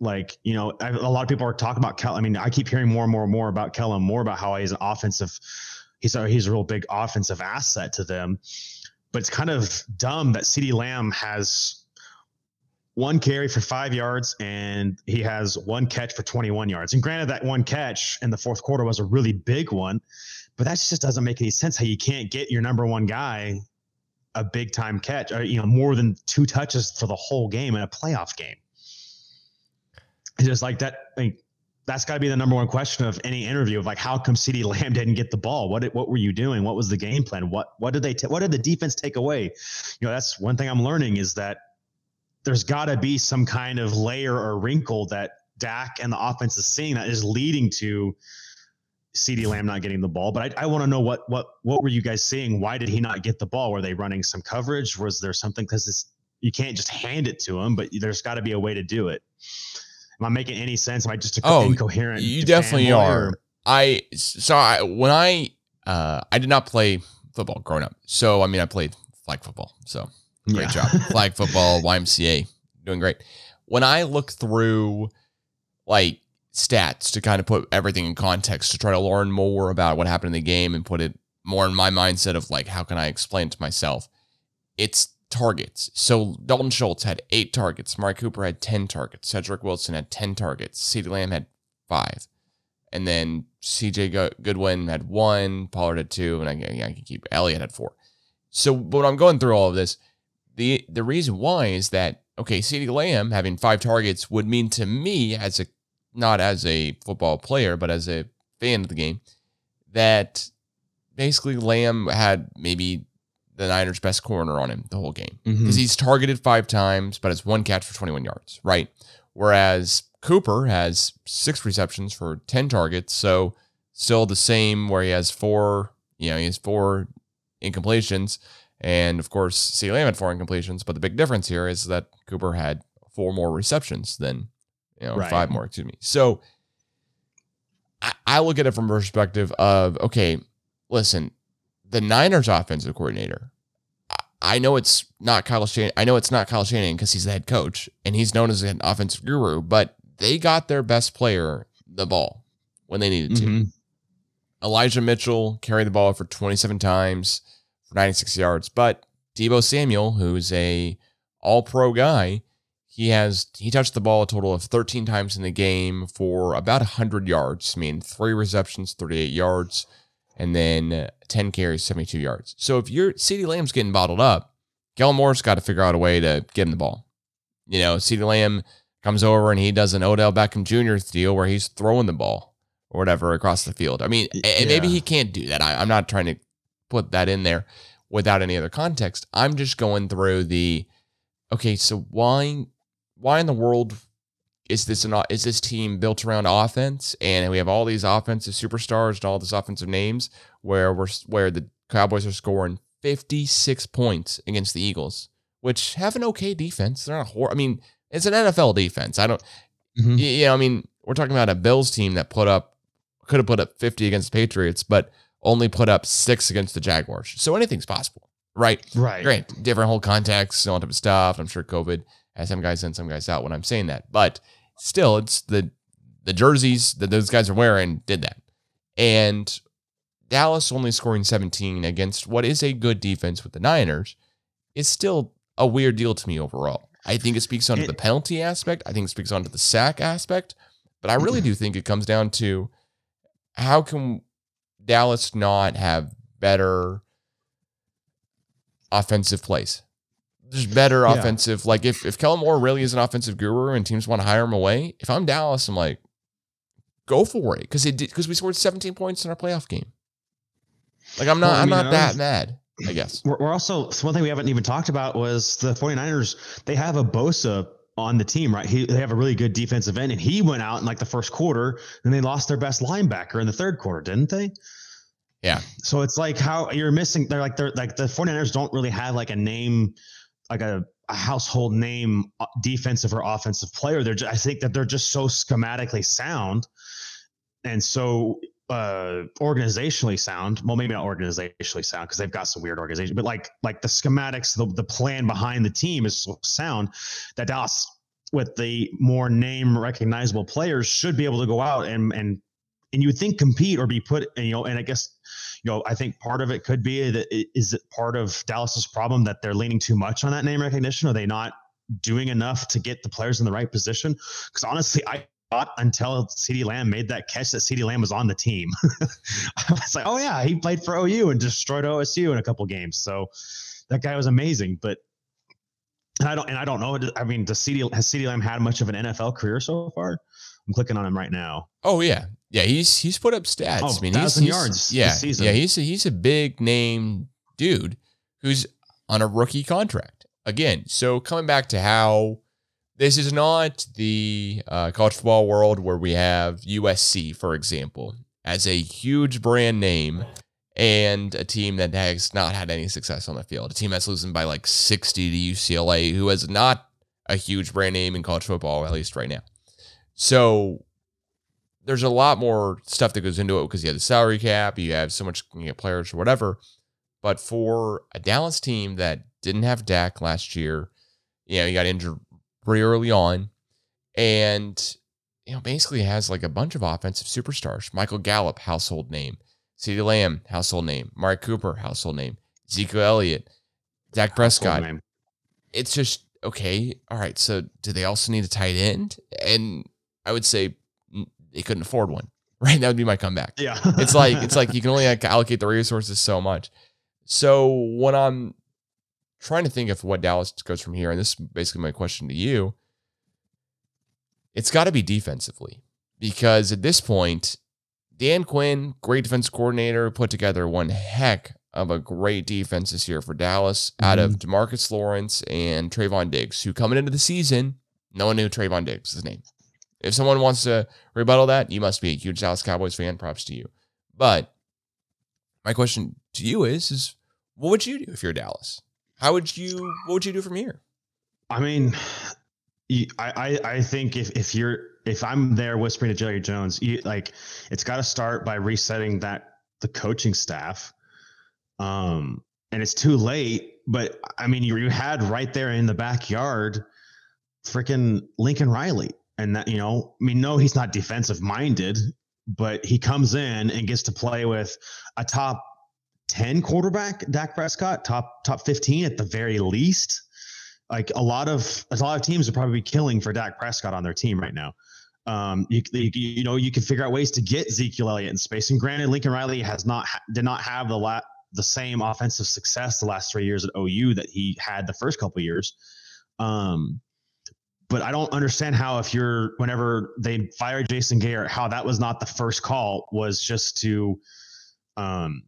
Like you know, I, a lot of people are talking about Kel. I mean, I keep hearing more and more and more about Kellen Moore about how he's an offensive, he's a he's a real big offensive asset to them but it's kind of dumb that CeeDee Lamb has one carry for five yards and he has one catch for 21 yards. And granted, that one catch in the fourth quarter was a really big one, but that just doesn't make any sense how you can't get your number one guy a big time catch or, you know, more than two touches for the whole game in a playoff game. It's just like that. Mean, that's got to be the number one question of any interview of like how come CeeDee Lamb didn't get the ball? What did, what were you doing? What was the game plan? What what did they what did the defense take away? You know, that's one thing I'm learning is that there's got to be some kind of layer or wrinkle that Dak and the offense is seeing that is leading to CeeDee Lamb not getting the ball. But I, I want to know what what what were you guys seeing? Why did he not get the ball? Were they running some coverage? Was there something because you can't just hand it to him, but there's got to be a way to do it. Am I making any sense? Am I just a Oh, incoherent? You definitely are. or- I so I when I uh I did not play football growing up. So I mean I played flag football. So great Yeah. job. Flag football, YMCA, doing great. When I look through like stats to kind of put everything in context to try to learn more about what happened in the game and put it more in my mindset of like how can I explain it to myself, it's targets. So Dalton Schultz had eight targets. Amari Cooper had 10 targets. Cedric Wilson had 10 targets. CeeDee Lamb had five. And then CJ Goodwin had one, Pollard had two, and I, can- I can keep Elliott had four. So when I'm going through all of this, the the reason why is that okay, CeeDee Lamb having five targets would mean to me as a not as a football player, but as a fan of the game, that basically Lamb had maybe the Niners' best corner on him the whole game mm-hmm. because he's targeted five times, but has one catch for 21 yards, right? Whereas Cooper has six receptions for 10 targets, so still the same where he has four, you know, he has four incompletions. And of course, C. Lamb had four incompletions, but the big difference here is that Cooper had four more receptions than, you know, Right. five more, excuse me. So I, I look at it from a perspective of, okay, listen, the Niners offensive coordinator, I know it's not Kyle Shanahan. I know it's not Kyle Shanahan because he's the head coach and he's known as an offensive guru, but they got their best player the ball when they needed to. Mhm. Elijah Mitchell carried the ball for 27 times for 96 yards, but Deebo Samuel, who's a all-pro guy, he has he touched the ball a total of 13 times in the game for about 100 yards. I mean, three receptions, 38 yards, and then uh, 10 carries, 72 yards. So if you're CeeDee Lamb's getting bottled up, Kellen Moore's got to figure out a way to get him the ball. You know, CeeDee Lamb comes over and he does an Odell Beckham Jr. deal where he's throwing the ball or whatever across the field. I mean, and maybe he can't do that. I, I'm not trying to put that in there without any other context. I'm just going through the okay. So why, why in the world is this an is this team built around offense? And we have all these offensive superstars and all these offensive names where we're where the Cowboys are scoring 56 points against the Eagles, which have an okay defense. They're not hor- I mean, it's an NFL defense. I don't. Mhm. y- You know, I mean, we're talking about a Bills team that put up could have put up 50 against the Patriots, but only put up six against the Jaguars. So anything's possible, right? Right. Great, different whole context, all type of stuff. I'm sure COVID has some guys in, some guys out when I'm saying that, but still, it's the the jerseys that those guys are wearing did that, and Dallas only scoring 17 against what is a good defense with the Niners is still a weird deal to me overall. I think it speaks onto It- the penalty aspect. I think it speaks onto the sack aspect, but I really do think it comes down to how can Dallas not have better offensive plays? There's better Yeah. offensive. Like if if Kellen Moore really is an offensive guru and teams want to hire him away, if I'm Dallas, I'm like, go for it because it did because we scored 17 points in our playoff game. Like I'm not Well, I I'm mean, not I that was- mad. I guess. We're, we're also one thing we haven't even talked about was the 49ers. They have a Bosa on the team, right? He, they have a really good defensive end, and he went out in like the first quarter, and they lost their best linebacker in the third quarter, didn't they? Yeah. So it's like how you're missing. They're like they're like the 49ers don't really have like a name, like a, a household name uh, defensive or offensive player. They're just, I think that they're just so schematically sound, and so uh organizationally sound well maybe not organizationally sound because they've got some weird organization but like like the schematics the, the plan behind the team is so sound that dallas with the more name recognizable players should be able to go out and and and you would think compete or be put you know and i guess you know i think part of it could be that is it part of dallas's problem that they're leaning too much on that name recognition are they not doing enough to get the players in the right position because honestly i thought until CeeDee Lamb made that catch that CeeDee Lamb was on the team. I was like, oh yeah, he played for OU and destroyed OSU in a couple games. So that guy was amazing. But and I don't and I don't know. I mean, does CeeDee has CeeDee Lamb had much of an NFL career so far? I'm clicking on him right now. Oh yeah, yeah. He's he's put up stats. Oh, I mean, he's, 1,000 he's- yards Yeah, season. yeah. He's a, he's a big name dude who's on a rookie contract again. So coming back to how this is not the uh, college football world where we have USC, for example, as a huge brand name and a team that has not had any success on the field. A team that's losing by like 60 to UCLA, who is not a huge brand name in college football, at least right now. So there's a lot more stuff that goes into it because you have the salary cap, you have so much you know, players or whatever. But for a Dallas team that didn't have Dak last year, you know, he got injured pretty early on, and you know, basically has like a bunch of offensive superstars. Michael Gallup, household name. CeeDee Lamb, household name. Amari Cooper, household name. Zeke Elliott, Dak Prescott. It's just okay. All right. So do they also need a tight end? And I would say they couldn't afford one. Right. That would be my comeback Yeah. it's like it's like you can only like allocate the resources so much. So when I'm trying to think of what Dallas goes from here, and this is basically my question to you, it's got to be defensively because at this point, Dan Quinn, great defense coordinator, put together one heck of a great defense this year for Dallas out of mm-hmm. Demarcus Lawrence and Trevon Diggs, who coming into the season, no one knew Trevon Diggs' his name. If someone wants to rebuttal that, you must be a huge Dallas Cowboys fan. Props to you. But my question to you is: is what would you do if you're Dallas? How would you? What would you do from here? I mean, I, I, think if, if you're if I'm there whispering to Jerry Jones, you, like it's got to start by resetting that the coaching staff. Um, and it's too late. But I mean, you, you had right there in the backyard, freaking Lincoln Riley, and that you know, I mean, no, he's not defensive minded, but he comes in and gets to play with a top ten quarterback, Dak Prescott, top top fifteen at the very least like a lot of a lot of teams would probably be killing for Dak Prescott on their team right now. Um, you, you you know you can figure out ways to get Ezekiel Elliott in space. And granted, Lincoln Riley has not did not have the la- the same offensive success the last three years at OU that he had the first couple years. Um, but I don't understand how if you're whenever they fired Jason Garrett, how that was not the first call was just to um,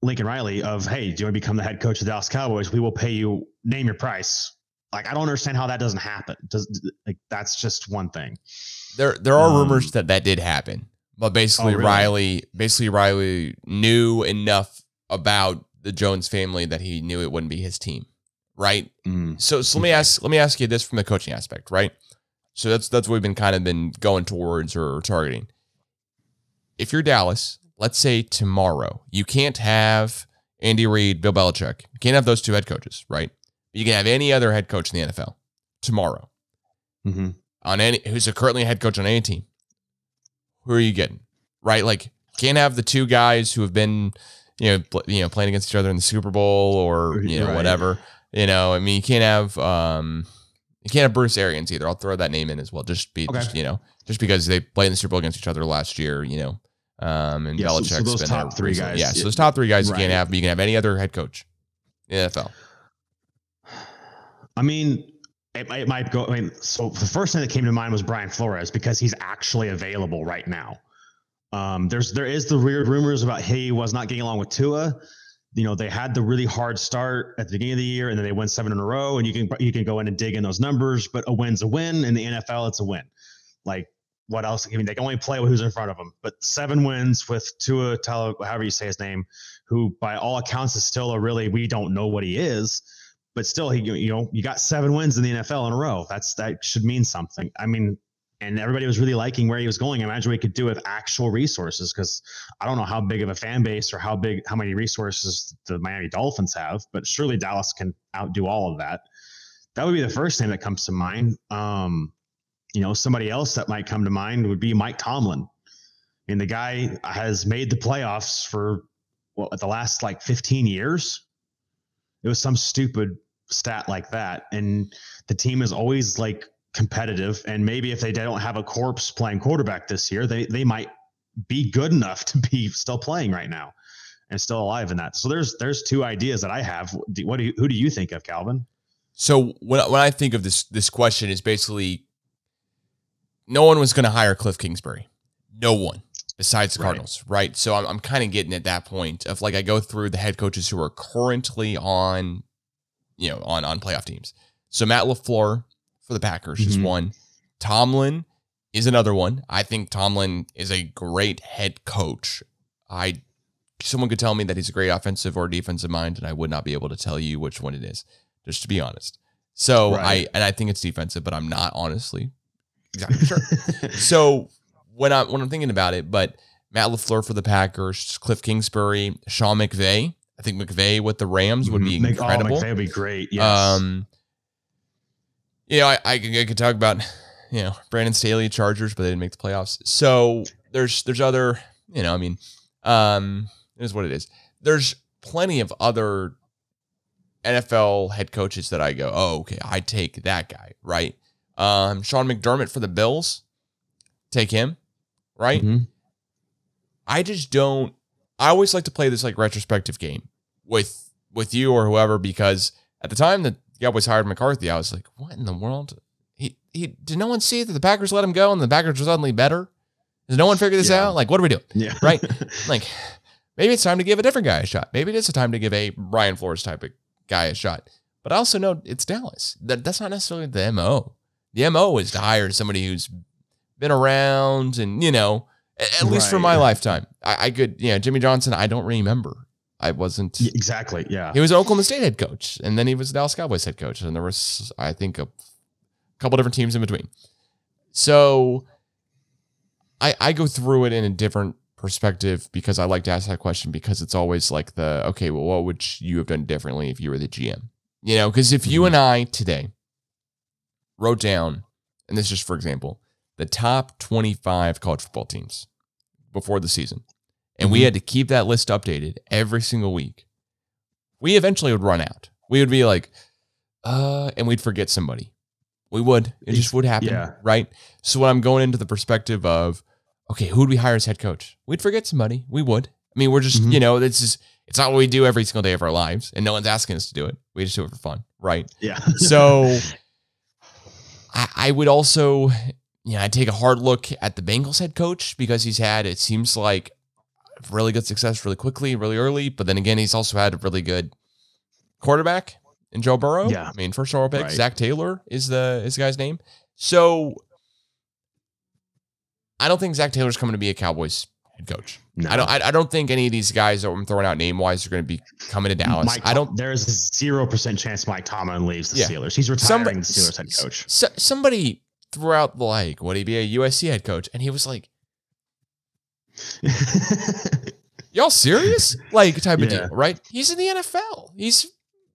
Lincoln Riley of hey, do you want to become the head coach of the Dallas Cowboys? We will pay you. Name your price. Like I don't understand how that doesn't happen. Does like that's just one thing. There, there are Um, rumors that that did happen, but basically Oh, really? Riley, basically Riley knew enough about the Jones family that he knew it wouldn't be his team, right? So, so let me ask, let me ask you this from the coaching aspect, right? So that's that's what we've been kind of been going towards or targeting. If you're Dallas, let's say tomorrow, you can't have Andy Reid, Bill Belichick. You can't have those two head coaches, right? You can have any other head coach in the NFL tomorrow Mm-hmm. on any who's a currently a head coach on any team. Who are you getting? Right? Like can't have the two guys who have been, you know, pl- you know, playing against each other in the Super Bowl or you know Right. whatever. You know, I mean, you can't have um, you can't have Bruce Arians either. I'll throw that name in as well, just be Okay. just, you know, just because they played in the Super Bowl against each other last year. You know, um, and Yeah, so- Belichick's so those been top there three recently. guys, Yeah, so yeah. those top three guys you can't have, but you can have any other head coach in the NFL. I mean, it, might- it might go. I mean, so the first thing that came to mind was Brian Flores because he's actually available right now. Um, there's there is the weird rumors about he was not getting along with Tua. You know, they had the really hard start at the beginning of the year, and then they won seven in a row. And you can you can go in and dig in those numbers, but a win's a win in the NFL. It's a win. Like what else? I mean, they can only play with who's in front of them. But seven wins with Tua, Talo, however you say his name, who by all accounts is still a really we don't know what he is but still, he you know you got seven wins in the NFL in a row. That's that should mean something. I mean, and everybody was really liking where he was going. Imagine what he could do with actual resources because I don't know how big of a fan base or how big how many resources the Miami Dolphins have, but surely Dallas can outdo all of that. That would be the first name that comes to mind. Um, you know, somebody else that might come to mind would be Mike Tomlin. I mean, the guy has made the playoffs for what the last like 15 years. It was some stupid stat like that. And the team is always like competitive. And maybe if they don't have a corpse playing quarterback this year, they they might be good enough to be still playing right now and still alive in that. So there's there's two ideas that I have. What do you, who do you think of, Calvin? So when when I think of this this question is basically no one was going to hire Cliff Kingsbury. No one besides the Right. Cardinals, right? So I'm, I'm kind of getting at that point of like I go through the head coaches who are currently on, you know, on on playoff teams. So Matt LaFleur for the Packers is Mhm. one. Tomlin is another one. I think Tomlin is a great head coach. I someone could tell me that he's a great offensive or defensive mind, and I would not be able to tell you which one it is, just to be honest. So Right. I and I think it's defensive, but I'm not honestly exactly sure. so when I when I'm thinking about it, but Matt LaFleur for the Packers, Cliff Kingsbury, Sean McVay. I think McVay with the Rams would be Mhm. Incredible. Oh, McVay would be great. Yes. Um, you know, I, I, could, I could talk about, you know, Brandon Staley Chargers, but they didn't make the playoffs. So there's there's other, you know, I mean, um, it is what it is. There's plenty of other NFL head coaches that I go, oh, okay, I take that guy, right? Um, Sean McDermott for the Bills, take him, right? Mhm. I just don't. I always like to play this like retrospective game with with you or whoever because at the time that the Cowboys hired McCarthy, I was like, what in the world? He he did no one see that the Packers let him go and the Packers were suddenly better? Does no one figure this Yeah. out? Like, what are we doing? Yeah. Right? Like, maybe it's time to give a different guy a shot. Maybe it is a time to give a Brian Flores type of guy a shot. But I also know it's Dallas. That that's not necessarily the MO. The MO is to hire somebody who's been around and, you know, at, at least for Right. my lifetime. I, I could, you know, Jimmy Johnson, I don't remember. I wasn't exactly. Yeah. he was an Oklahoma State head coach, and then he was the Dallas Cowboys head coach, and there was, I think, a couple different teams in between. So, I I go through it in a different perspective because I like to ask that question because it's always like the okay, well, what would you have done differently if you were the GM? You know, because if you Mhm. and I today wrote down, and this is just for example, the top twenty-five college football teams before the season, and we Mhm. had to keep that list updated every single week, we eventually would run out. We would be like, uh, and we'd forget somebody. We would. It just would happen. Yeah. Right. So when I'm going into the perspective of, okay, who would we hire as head coach? We'd forget somebody. We would. I mean, we're just, Mhm. you know, this is it's not what we do every single day of our lives, and no one's asking us to do it. We just do it for fun, right? Yeah. So I, I would also, you know, I'd take a hard look at the Bengals head coach because he's had, it seems like, really good success really quickly, really early. But then again, he's also had a really good quarterback in Joe Burrow. Yeah. I mean, first overall pick, Right. Zac Taylor is the is the guy's name. So I don't think Zac Taylor's coming to be a Cowboys head coach. No. I don't. I, I don't think any of these guys that I'm throwing out name wise are going to be coming to Dallas. Mike, I don't. There's a zero percent chance Mike Tomlin leaves the Yeah. Steelers. He's retiring Somebody, the Steelers head coach. So, somebody threw out the like, would he be a USC head coach? And he was like, "Y'all serious?" Like type of deal, right? He's in the NFL. He's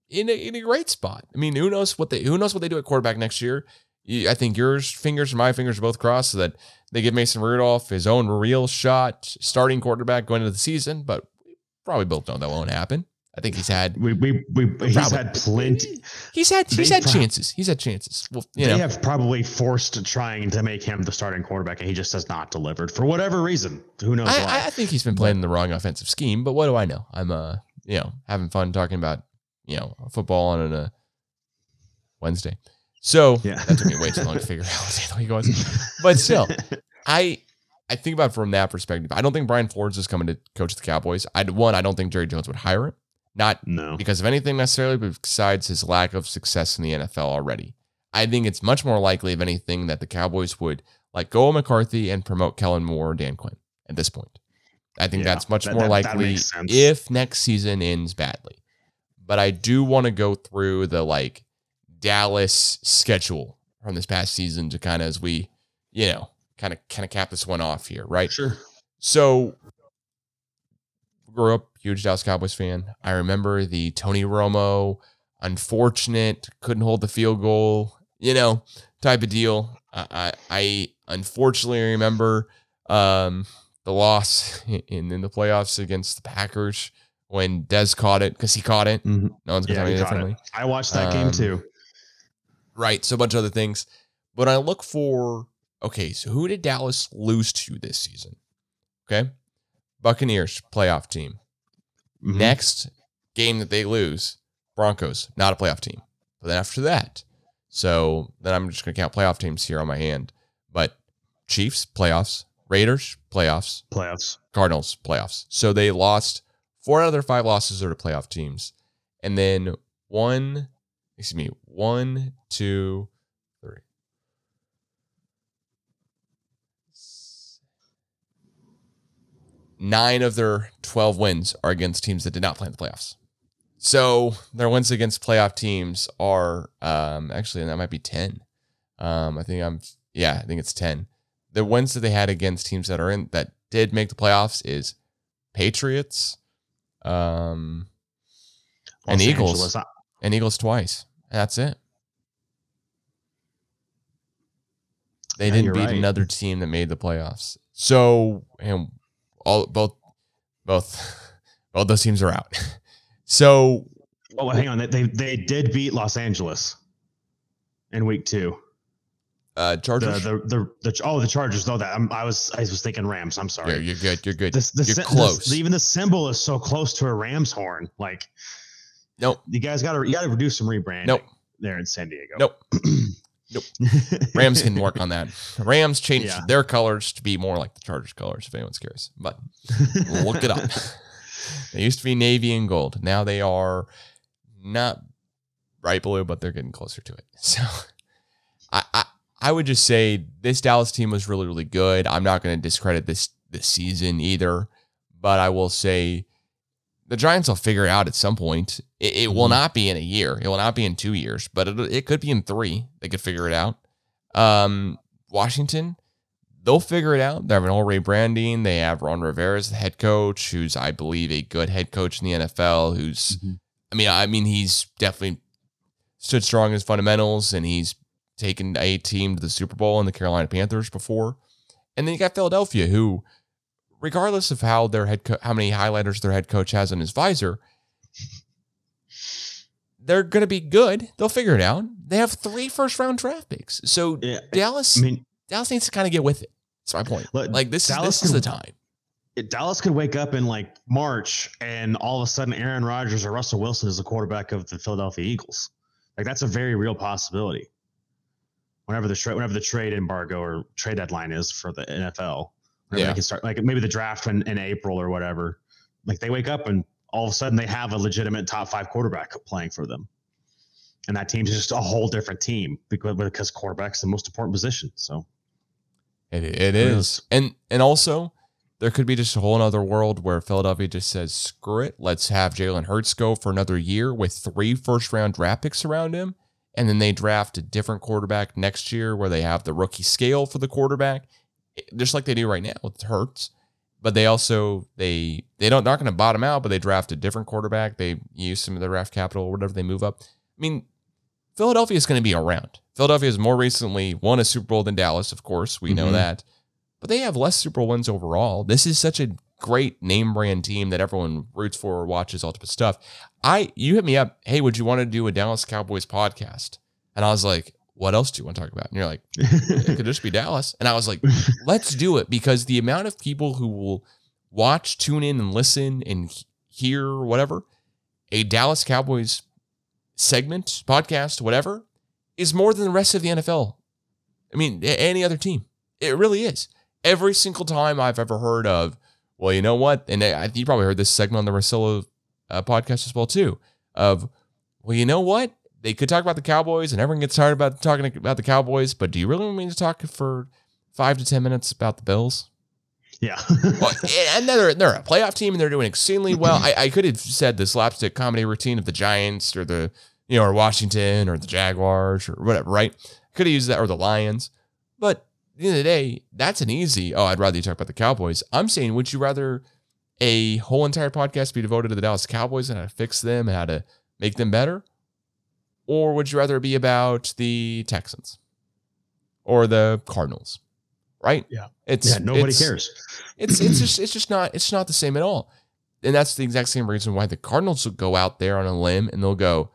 in a, in a great spot. I mean, who knows what they who knows what they do at quarterback next year? I think yours fingers and my fingers are both crossed so that they give Mason Rudolph his own real shot, starting quarterback going into the season. But we probably both know that won't happen. I think he's had we we, we he's Probably. had plenty. he's had he's had prob- chances. He's had chances. Well, they know, have probably forced trying to make him the starting quarterback, and he just has not delivered for whatever reason. Who knows why? I, I think he's been playing the wrong offensive scheme, but what do I know? I'm uh, you know, having fun talking about you know football on a Wednesday. So Yeah. that took me way too long to figure out what day of the week it was. But still, I I think about it from that perspective. I don't think Brian Flores is coming to coach the Cowboys. I one, I don't think Jerry Jones would hire him. Not no. because of anything necessarily, but besides his lack of success in the NFL already. I think it's much more likely, if anything, that the Cowboys would like go McCarthy and promote Kellen Moore or Dan Quinn at this point. I think Yeah, that's much that- more that- that likely sense. if next season ends badly. But I do want to go through the like Dallas schedule from this past season to kind of as we, you know, kind of kind of cap this one off here, right? Sure. So, grew up huge Dallas Cowboys fan. I remember the Tony Romo unfortunate couldn't hold the field goal, you know, type of deal. I I, I unfortunately remember um, the loss in in the playoffs against the Packers when Dez caught it because he caught it. Mhm. No one's gonna Yeah, tell me differently. I watched that game Um, too. Right. So a bunch of other things. But I look for okay, so who did Dallas lose to this season? Okay. Buccaneers playoff team. Mhm. Next game that they lose, Broncos, not a playoff team. But then after that, so then I'm just gonna count playoff teams here on my hand. But Chiefs playoffs, Raiders playoffs, Playoffs. Cardinals playoffs. So they lost four out of their five losses are to playoff teams. And then one, excuse me, one, two, Nine of their 12 wins are against teams that did not play in the playoffs. So their wins against playoff teams are um, actually that might be 10. Um, I think I'm yeah, I think it's 10. The wins that they had against teams that are in that did make the playoffs is Patriots, um, and Los Eagles. Angeles. And Eagles twice. That's it. They Yeah, didn't beat right. another team that made the playoffs. So and all both both both those teams are out. So Oh, hang on. They, they did beat Los Angeles in week two. uh The Chargers. the the, the oh the Chargers. No, that I'm, I was I was thinking Rams. I'm sorry. yeah, you're good. You're good. This, the, you're close. the- even the symbol is so close to a ram's horn. Like, nope. you guys got to you got to do some rebranding. Nope. There in San Diego. Nope. Nope. Rams can work on that. Rams changed Yeah. their colors to be more like the Chargers colors, if anyone's curious. But look it up. They used to be navy and gold. Now they are not bright blue, but they're getting closer to it. So I I, I would just say this Dallas team was really, really good. I'm not going to discredit this this season either, but I will say the Giants will figure it out at some point. It, it will Mhm. not be in a year. It will not be in two years, but it, it could be in three. They could figure it out. Um, Washington, they'll figure it out. They have an all rebranding. They have Ron Rivera as the head coach, who's I believe a good head coach in the NFL. Who's Mhm. I mean, I mean he's definitely stood strong in his fundamentals, and he's taken a team to the Super Bowl in the Carolina Panthers before. And then you got Philadelphia, who, regardless of how their head co- how many highlighters their head coach has on his visor, they're going to be good. They'll figure it out. They have three first round draft picks, so Yeah. Dallas I mean, Dallas needs to kind of get with it. That's my point. Look, Like this Dallas is this is the time. it- Dallas could wake up in like March and all of a sudden Aaron Rodgers or Russell Wilson is the quarterback of the Philadelphia Eagles. Like that's a very real possibility. Whenever the trade, whenever the trade embargo or trade deadline is for the NFL, whenever Yeah. they can start, like maybe the draft in, in April or whatever. Like they wake up and all of a sudden they have a legitimate top five quarterback playing for them, and that team's just a whole different team because because quarterback's the most important position. So It, it is. And and also there could be just a whole other world where Philadelphia just says, screw it. Let's have Jalen Hurts go for another year with three first round draft picks around him. And then they draft a different quarterback next year where they have the rookie scale for the quarterback, just like they do right now with Hurts. But they also they they don't not going to bottom out, but they draft a different quarterback. They use some of the draft capital or whatever they move up. I mean, Philadelphia is going to be around. Philadelphia has more recently won a Super Bowl than Dallas, of course. We know Mhm. that. But they have less Super Bowl wins overall. This is such a great name brand team that everyone roots for or watches all type of stuff. I you hit me up, hey, would you want to do a Dallas Cowboys podcast? And I was like, what else do you want to talk about? And you're like, it could just be Dallas. And I was like, let's do it because the amount of people who will watch, tune in, and listen and hear whatever a Dallas Cowboys segment, podcast, whatever, is more than the rest of the NFL. I mean, any other team. It really is. Every single time I've ever heard of, well, you know what? And I, you probably heard this segment on the Russillo uh, podcast as well too. Of, well, you know what? They could talk about the Cowboys, and everyone gets tired about talking about the Cowboys. But do you really want me to talk for five to ten minutes about the Bills? yeah. Well, and they're they're a playoff team and they're doing extremely well. Mm-hmm. I, I could have said the slapstick comedy routine of the Giants or the you know or Washington or the Jaguars or whatever, right? Could have used that or the Lions, but at the end of the day, that's an easy. Oh, I'd rather you talk about the Cowboys. I'm saying, would you rather a whole entire podcast be devoted to the Dallas Cowboys and how to fix them and how to make them better, or would you rather be about the Texans or the Cardinals? Right? Yeah. It's yeah. Nobody it's- cares. it's it's just it's just not it's not the same at all. And that's the exact same reason why the Cardinals will go out there on a limb and they'll go,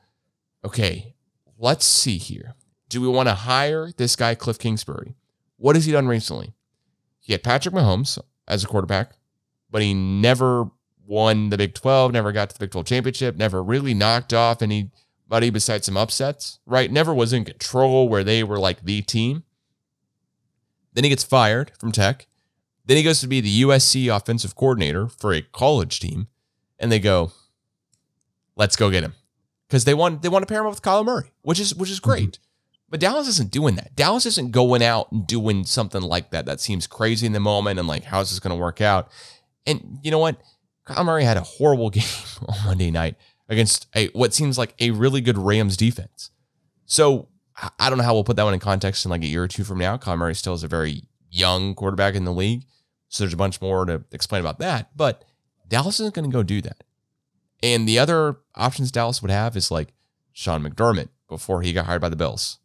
okay, let's see here. Do we want to hire this guy Cliff Kingsbury? What has he done recently? He had Patrick Mahomes as a quarterback, but he never won the Big 12, never got to the Big 12 championship, never really knocked off anybody besides some upsets, right? Never was in control where they were like the team. Then he gets fired from Tech. Then he goes to be the USC offensive coordinator for a college team, and they go, "Let's go get him," because they want they want to pair him up with Kyler Murray, which is which is mm-hmm. great. But Dallas isn't doing that. Dallas isn't going out and doing something like that. That seems crazy in the moment, and like, how's this going to work out? And you know what? Kyler Murray had a horrible game on Monday night against a what seems like a really good Rams defense. So I- don't know how we'll put that one in context in like a year or two from now. Kyler Murray still is a very young quarterback in the league. So there's a bunch more to explain about that. But Dallas isn't going to go do that. And the other options Dallas would have is like Sean McDermott before he got hired by the Bills.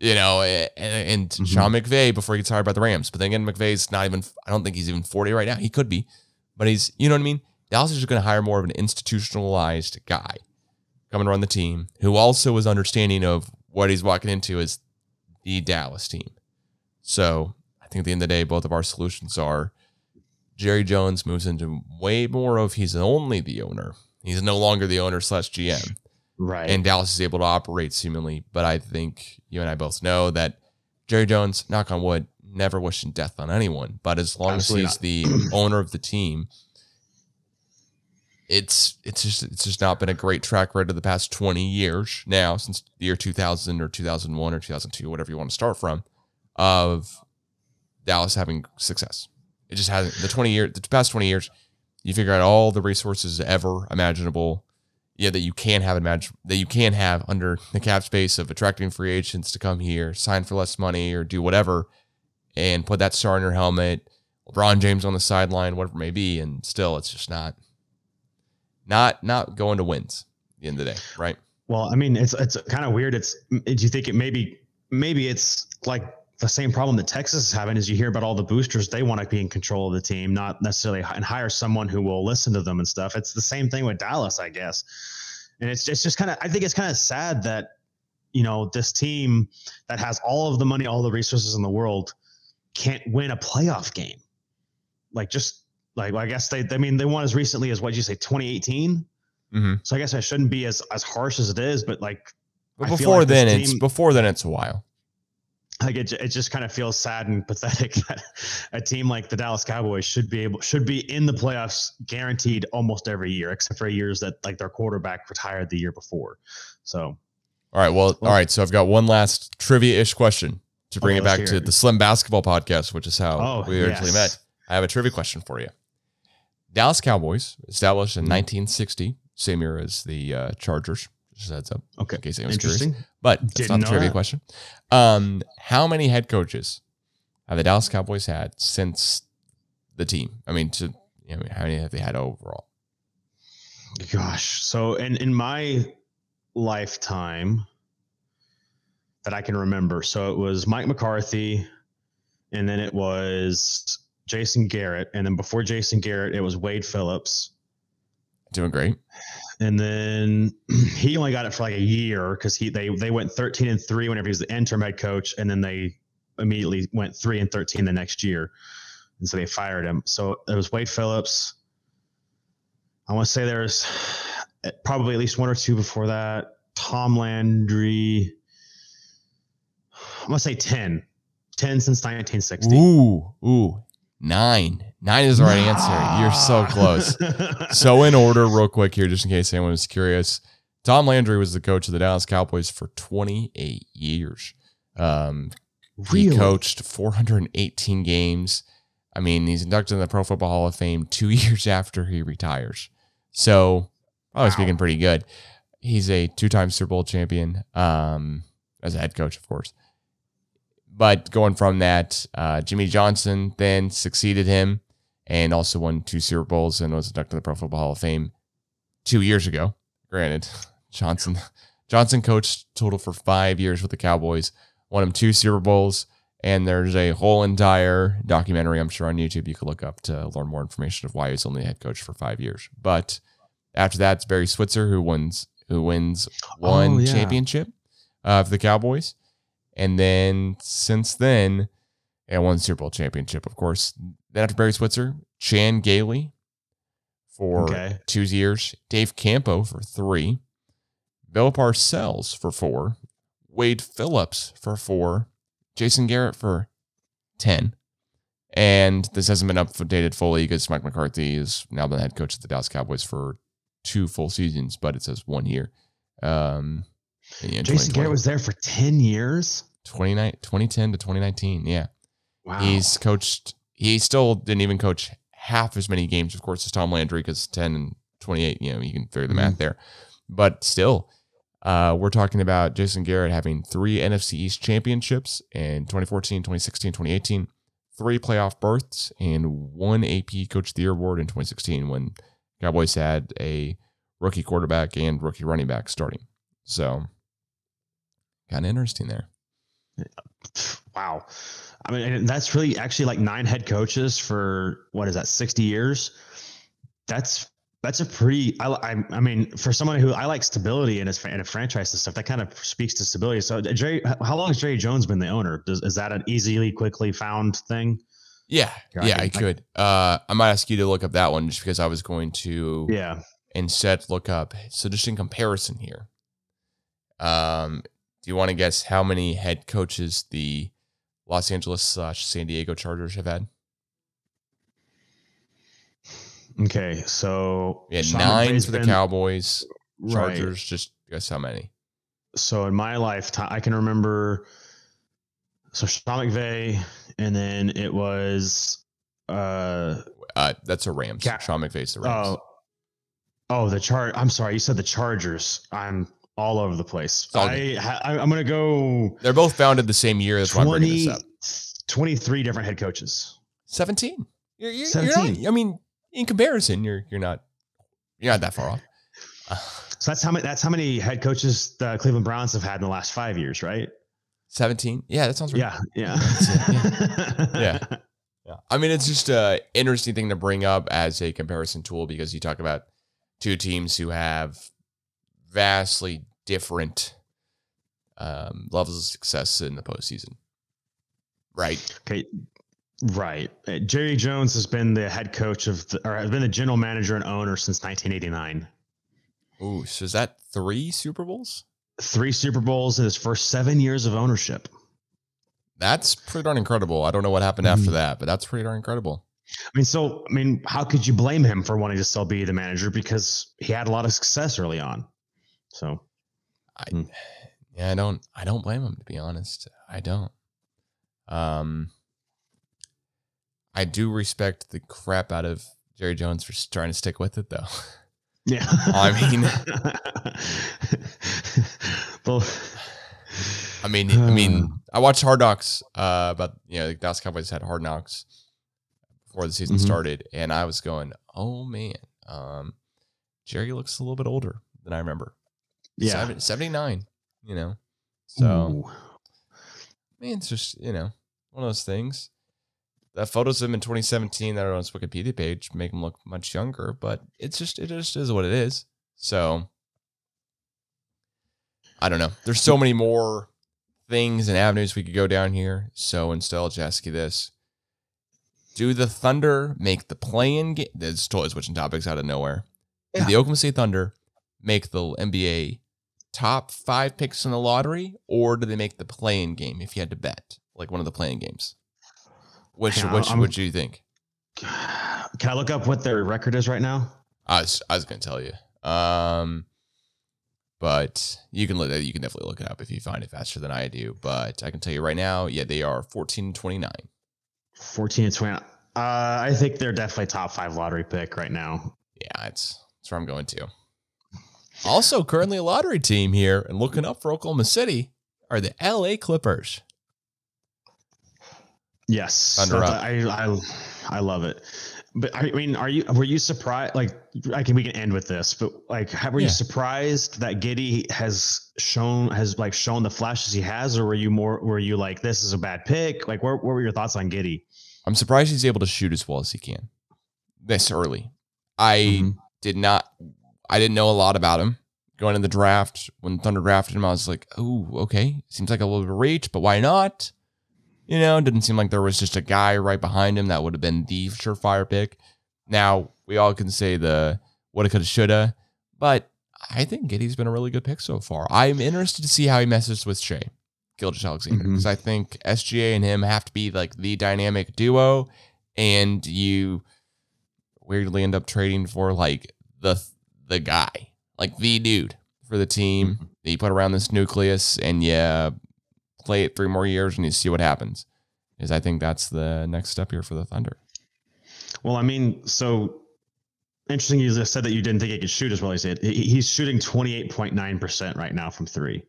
You know, and, and Mhm. Sean McVay before he gets hired by the Rams. But then again, McVay's not even, I don't think he's even 40 right now. He could be, but he's, you know what I mean? Dallas is just going to hire more of an institutionalized guy come and run the team who also is understanding of what he's walking into as the Dallas team. So I think at the end of the day, both of our solutions are Jerry Jones moves into way more of he's only the owner. He's no longer the owner slash GM. Right. And Dallas is able to operate seemingly. But I think you and I both know that Jerry Jones, knock on wood, never wishing death on anyone. But as long Absolutely as he's the owner of the team, it's it's just it's just not been a great track record of the past 20 years now since the year 2000 or 2001 or 2002 whatever you want to start from of Dallas having success. It just hasn't the 20 year the past 20 years you figure out all the resources ever imaginable yeah that you can have imagine that you can have under the cap space of attracting free agents to come here sign for less money or do whatever and put that star in your helmet LeBron James on the sideline whatever it may be and still it's just not not not going to wins at the end of the day, right? Well, I mean, it's it's kind of weird. It's do you think it maybe maybe it's like the same problem that Texas is having is you hear about all the boosters they want to be in control of the team, not necessarily and hire someone who will listen to them and stuff. It's the same thing with Dallas, I guess. And it's just, it's just kind of I think it's kind of sad that you know this team that has all of the money, all the resources in the world can't win a playoff game. Like just like I guess they I mean they won as recently as what you say 2018. Mm-hmm. So I guess I shouldn't be as as harsh as it is, but like But before like then, it's before then it's a while. like it, it just kind of feels sad and pathetic that a team like the Dallas Cowboys should be able should be in the playoffs guaranteed almost every year, except for years that like their quarterback retired the year before. So All right, well, Well- all right. So I've got one last trivia-ish question to bring Okay, it back to it. the Slim Basketball Podcast, which is how Oh, we originally yes. met. I have a trivia question for you. Dallas Cowboys established in Mhm. 1960, same year as the uh, Chargers. Just a heads up, okay, in case anyone was curious. interesting. But that's Didn't not the trivia that. question. Um, how many head coaches have the Dallas Cowboys had since the team? I mean, to you know, how many have they had overall? Gosh, so in in my lifetime that I can remember, so it was Mike McCarthy, and then it was Jason Garrett, and then before Jason Garrett, it was Wade Phillips. Doing great. and then he only got it for like a year because he they they went 13 and 3 whenever he was the interim head coach and then they immediately went 3 and 13 the next year. And so they fired him. So it was wade phillips. I want to say there's eh, probably at least one or two before that. Tom landry. I'm going to say 10 10 since 1960 Ooh, ooh, nine. Nine is the right answer. You're so close. So in order, real quick here, just in case anyone was curious, Tom Landry was the coach of the Dallas Cowboys for 28 years. Um, he coached 418 games. I mean, he's inducted in the Pro Football Hall of Fame two years after he retires. So, probably Wow. speaking pretty good. He's a two-time Super Bowl champion um, as a head coach, of course. But going from that, uh, Jimmy Johnson then succeeded him and also won two Super Bowls and was inducted to the Pro Football Hall of Fame two years ago. Granted, Johnson Johnson coached total for five years with the Cowboys, won him two Super Bowls, and there's a whole entire documentary I'm sure on YouTube you could look up to learn more information of why he was only head coach for five years. But after that, it's Barry Switzer who wins who wins one Oh, yeah. championship uh, for the Cowboys, and then since then, and one Super Bowl championship, of course. Then after Barry Switzer, Chan Gailey for Okay. two years, Dave Campo for three, Bill Parcells for four, Wade Phillips for four, Jason Garrett for 10. And this hasn't been updated fully because Mike McCarthy has now been the head coach of the Dallas Cowboys for two full seasons, but it says one year. Um, Jason Garrett was there for 10 years. 29 2010 to 2019. Yeah. Wow. He's coached, he still didn't even coach half as many games, of course, as Tom Landry because 10 and 28, you know, you can figure the math there. But still, uh, we're talking about Jason Garrett having three NFC East championships in 2014, 2016, 2018, three playoff berths, and one AP Coach of the Year award in 2016 when Cowboys had a rookie quarterback and rookie running back starting. So, kind of interesting there. Wow. I mean, that's really actually like nine head coaches for what is that, 60 years? That's that's a pretty. I, I, I mean, for someone who I like stability in his in a franchise and stuff, that kind of speaks to stability. So, Jerry, how long has Jerry Jones been the owner? Does, is that an easily, quickly found thing? Yeah, Here, I yeah, can- I I- could. Uh, I might ask you to look up that one just because I was going to Yeah. instead look up. So just in comparison here, um, do you want to guess how many head coaches the Los Angeles slash San Diego Chargers have had? Okay. So yeah, nine McVay's for the been- Cowboys. right. Chargers, just guess how many? so in my lifetime, I can remember. So Sean McVay, and then it was. uh Uh, that's a Rams. Ca- Sean McVay's the Rams. Oh, oh, the chart. I'm sorry, you said the Chargers. I'm all over the place. I, I, I'm gonna go They're both founded the same year. That's why I'm bringing this up. 23 different head coaches. 17. You're, you're, you're 17. not, I mean, in comparison, you're you're not you're not that far off. Uh, So that's how many. That's how many head coaches the Cleveland Browns have had in the last five years, right? 17. Yeah, that sounds right. Yeah, yeah, Yeah. Yeah. I mean, it's just a interesting thing to bring up as a comparison tool because you talk about two teams who have vastly different um, levels of success in the postseason. Right. Okay, right. Uh, Jerry Jones has been the head coach of, the, or has been the general manager and owner since 1989. Ooh, so is that three Super Bowls? Three Super Bowls in his first seven years of ownership. That's pretty darn incredible. I don't know what happened Mm-hmm. after that, but that's pretty darn incredible. I mean, so I mean, how could you blame him for wanting to still be the manager because he had a lot of success early on? So I, Hmm. yeah, I don't, I don't blame him to be honest. I don't. Um, I do respect the crap out of Jerry Jones for trying to stick with it, though. yeah, I mean- well, I mean, I mean, I watched Hard Knocks. Uh, about you know, the Dallas Cowboys had Hard Knocks before the season Mhm. started, and I was going, "Oh man, um, Jerry looks a little bit older than I remember." Yeah. Seven- 79, You know, so. Ooh. I mean, it's just, you know, one of those things. The photos of him in 2017 that are on his Wikipedia page make him look much younger, but it's just, it just is what it is. So, I don't know. There's so many more things and avenues we could go down here. So, instead, I'll just ask you this Do the Thunder make the play in game? This is totally switching topics out of nowhere. Yeah. Do the Oklahoma City Thunder make the NBA top five picks in the lottery, or do they make the play-in game if you had to bet, like one of the playing games? Which Yeah, which I'm- would you think? Can I look up what their record is right now? I was I was gonna tell you, um, but you can look you can definitely look it up if you find it faster than I do. But I can tell you right now, yeah, they are fourteen twenty nine. 14 and 20. Uh, I think they're definitely top five lottery pick right now. Yeah, it's that's where I'm going to. Also, currently a lottery team here and looking up for Oklahoma City are the L.A. Clippers. Yes, Thunder up. I, I I love it. But I mean, are you were you surprised? Like, I can we can end with this, but like, have, were Yeah. you surprised that Giddey has shown has like shown the flashes he has, or were you more were you like this is a bad pick? Like, what, what were your thoughts on Giddey? I'm surprised he's able to shoot as well as he can this early. I Mhm. did not, I didn't know a lot about him going in the draft. When Thunder drafted him, I was like, oh, okay. Seems like a little bit of reach, but why not? You know, didn't seem like there was just a guy right behind him that would have been the surefire pick. Now, we all can say the woulda, coulda, shoulda, but I think Giddey's been a really good pick so far. I'm interested to see how he messes with Shea Gilgis Alexander because mm-hmm. I think SGA and him have to be like the dynamic duo, and you weirdly end up trading for like the the guy, like the dude for the team Mhm. that you put around this nucleus, and yeah, play it three more years and you see what happens. Is I think that's the next step here for the Thunder. Well, I mean, so interesting. You just said that you didn't think he could shoot as well as he did. He's shooting twenty eight point nine percent right now from three.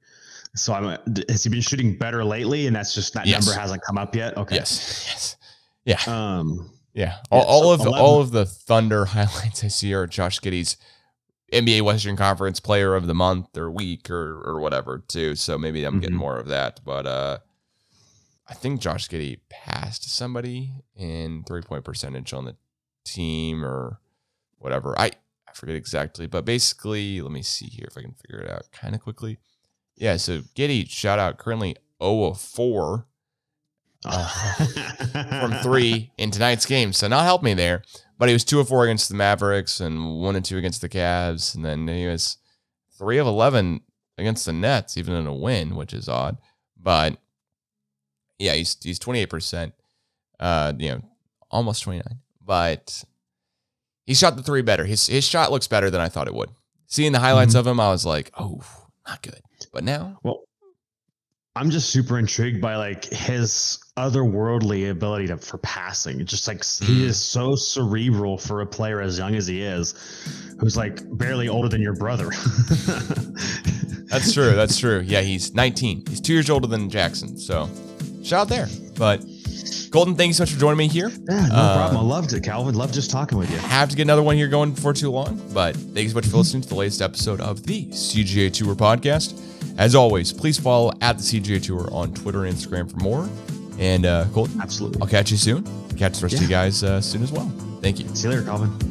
So I'm. Has he been shooting better lately? And that's just that Yes. number hasn't come up yet. Okay. Yes, yes, yeah. Um. Yeah, all, Yeah, all so of 11 all of the Thunder highlights I see are Josh Giddey's NBA Western Conference Player of the Month or Week or or whatever too. So maybe I'm getting Mhm. more of that. But uh, I think Josh Giddey passed somebody in three point percentage on the team or whatever. I I forget exactly, but basically, let me see here if I can figure it out kind of quickly. Yeah, so Giddey shout out currently 0 of 4 from three in tonight's game. So not help me there. But he was two of four against the Mavericks and one and two against the Cavs. And then he was three of eleven against the Nets, even in a win, which is odd. But yeah, he's he's twenty eight percent. Uh, you know, almost twenty nine. But he shot the three better. His his shot looks better than I thought it would. Seeing the highlights Mhm. of him, I was like, oh, not good. But now, Well, I'm just super intrigued by like his otherworldly ability to for passing. Just like he Mm. is so cerebral for a player as young as he is, who's like barely older than your brother. That's true. That's true. Yeah, he's 19. He's two years older than Jackson. So shout out there. But Colton, thank you so much for joining me here. Yeah, no Uh, problem. I loved it, Calvin. Loved just talking with you. Have to get another one here going before too long. But thank you so much for listening to the latest episode of the CGA Tour podcast. As always, please follow at the CGA Tour on Twitter and Instagram for more. And uh, Colton, Absolutely. I'll catch you soon. Catch the rest of you guys uh, soon as well. Thank you. See you later, Calvin.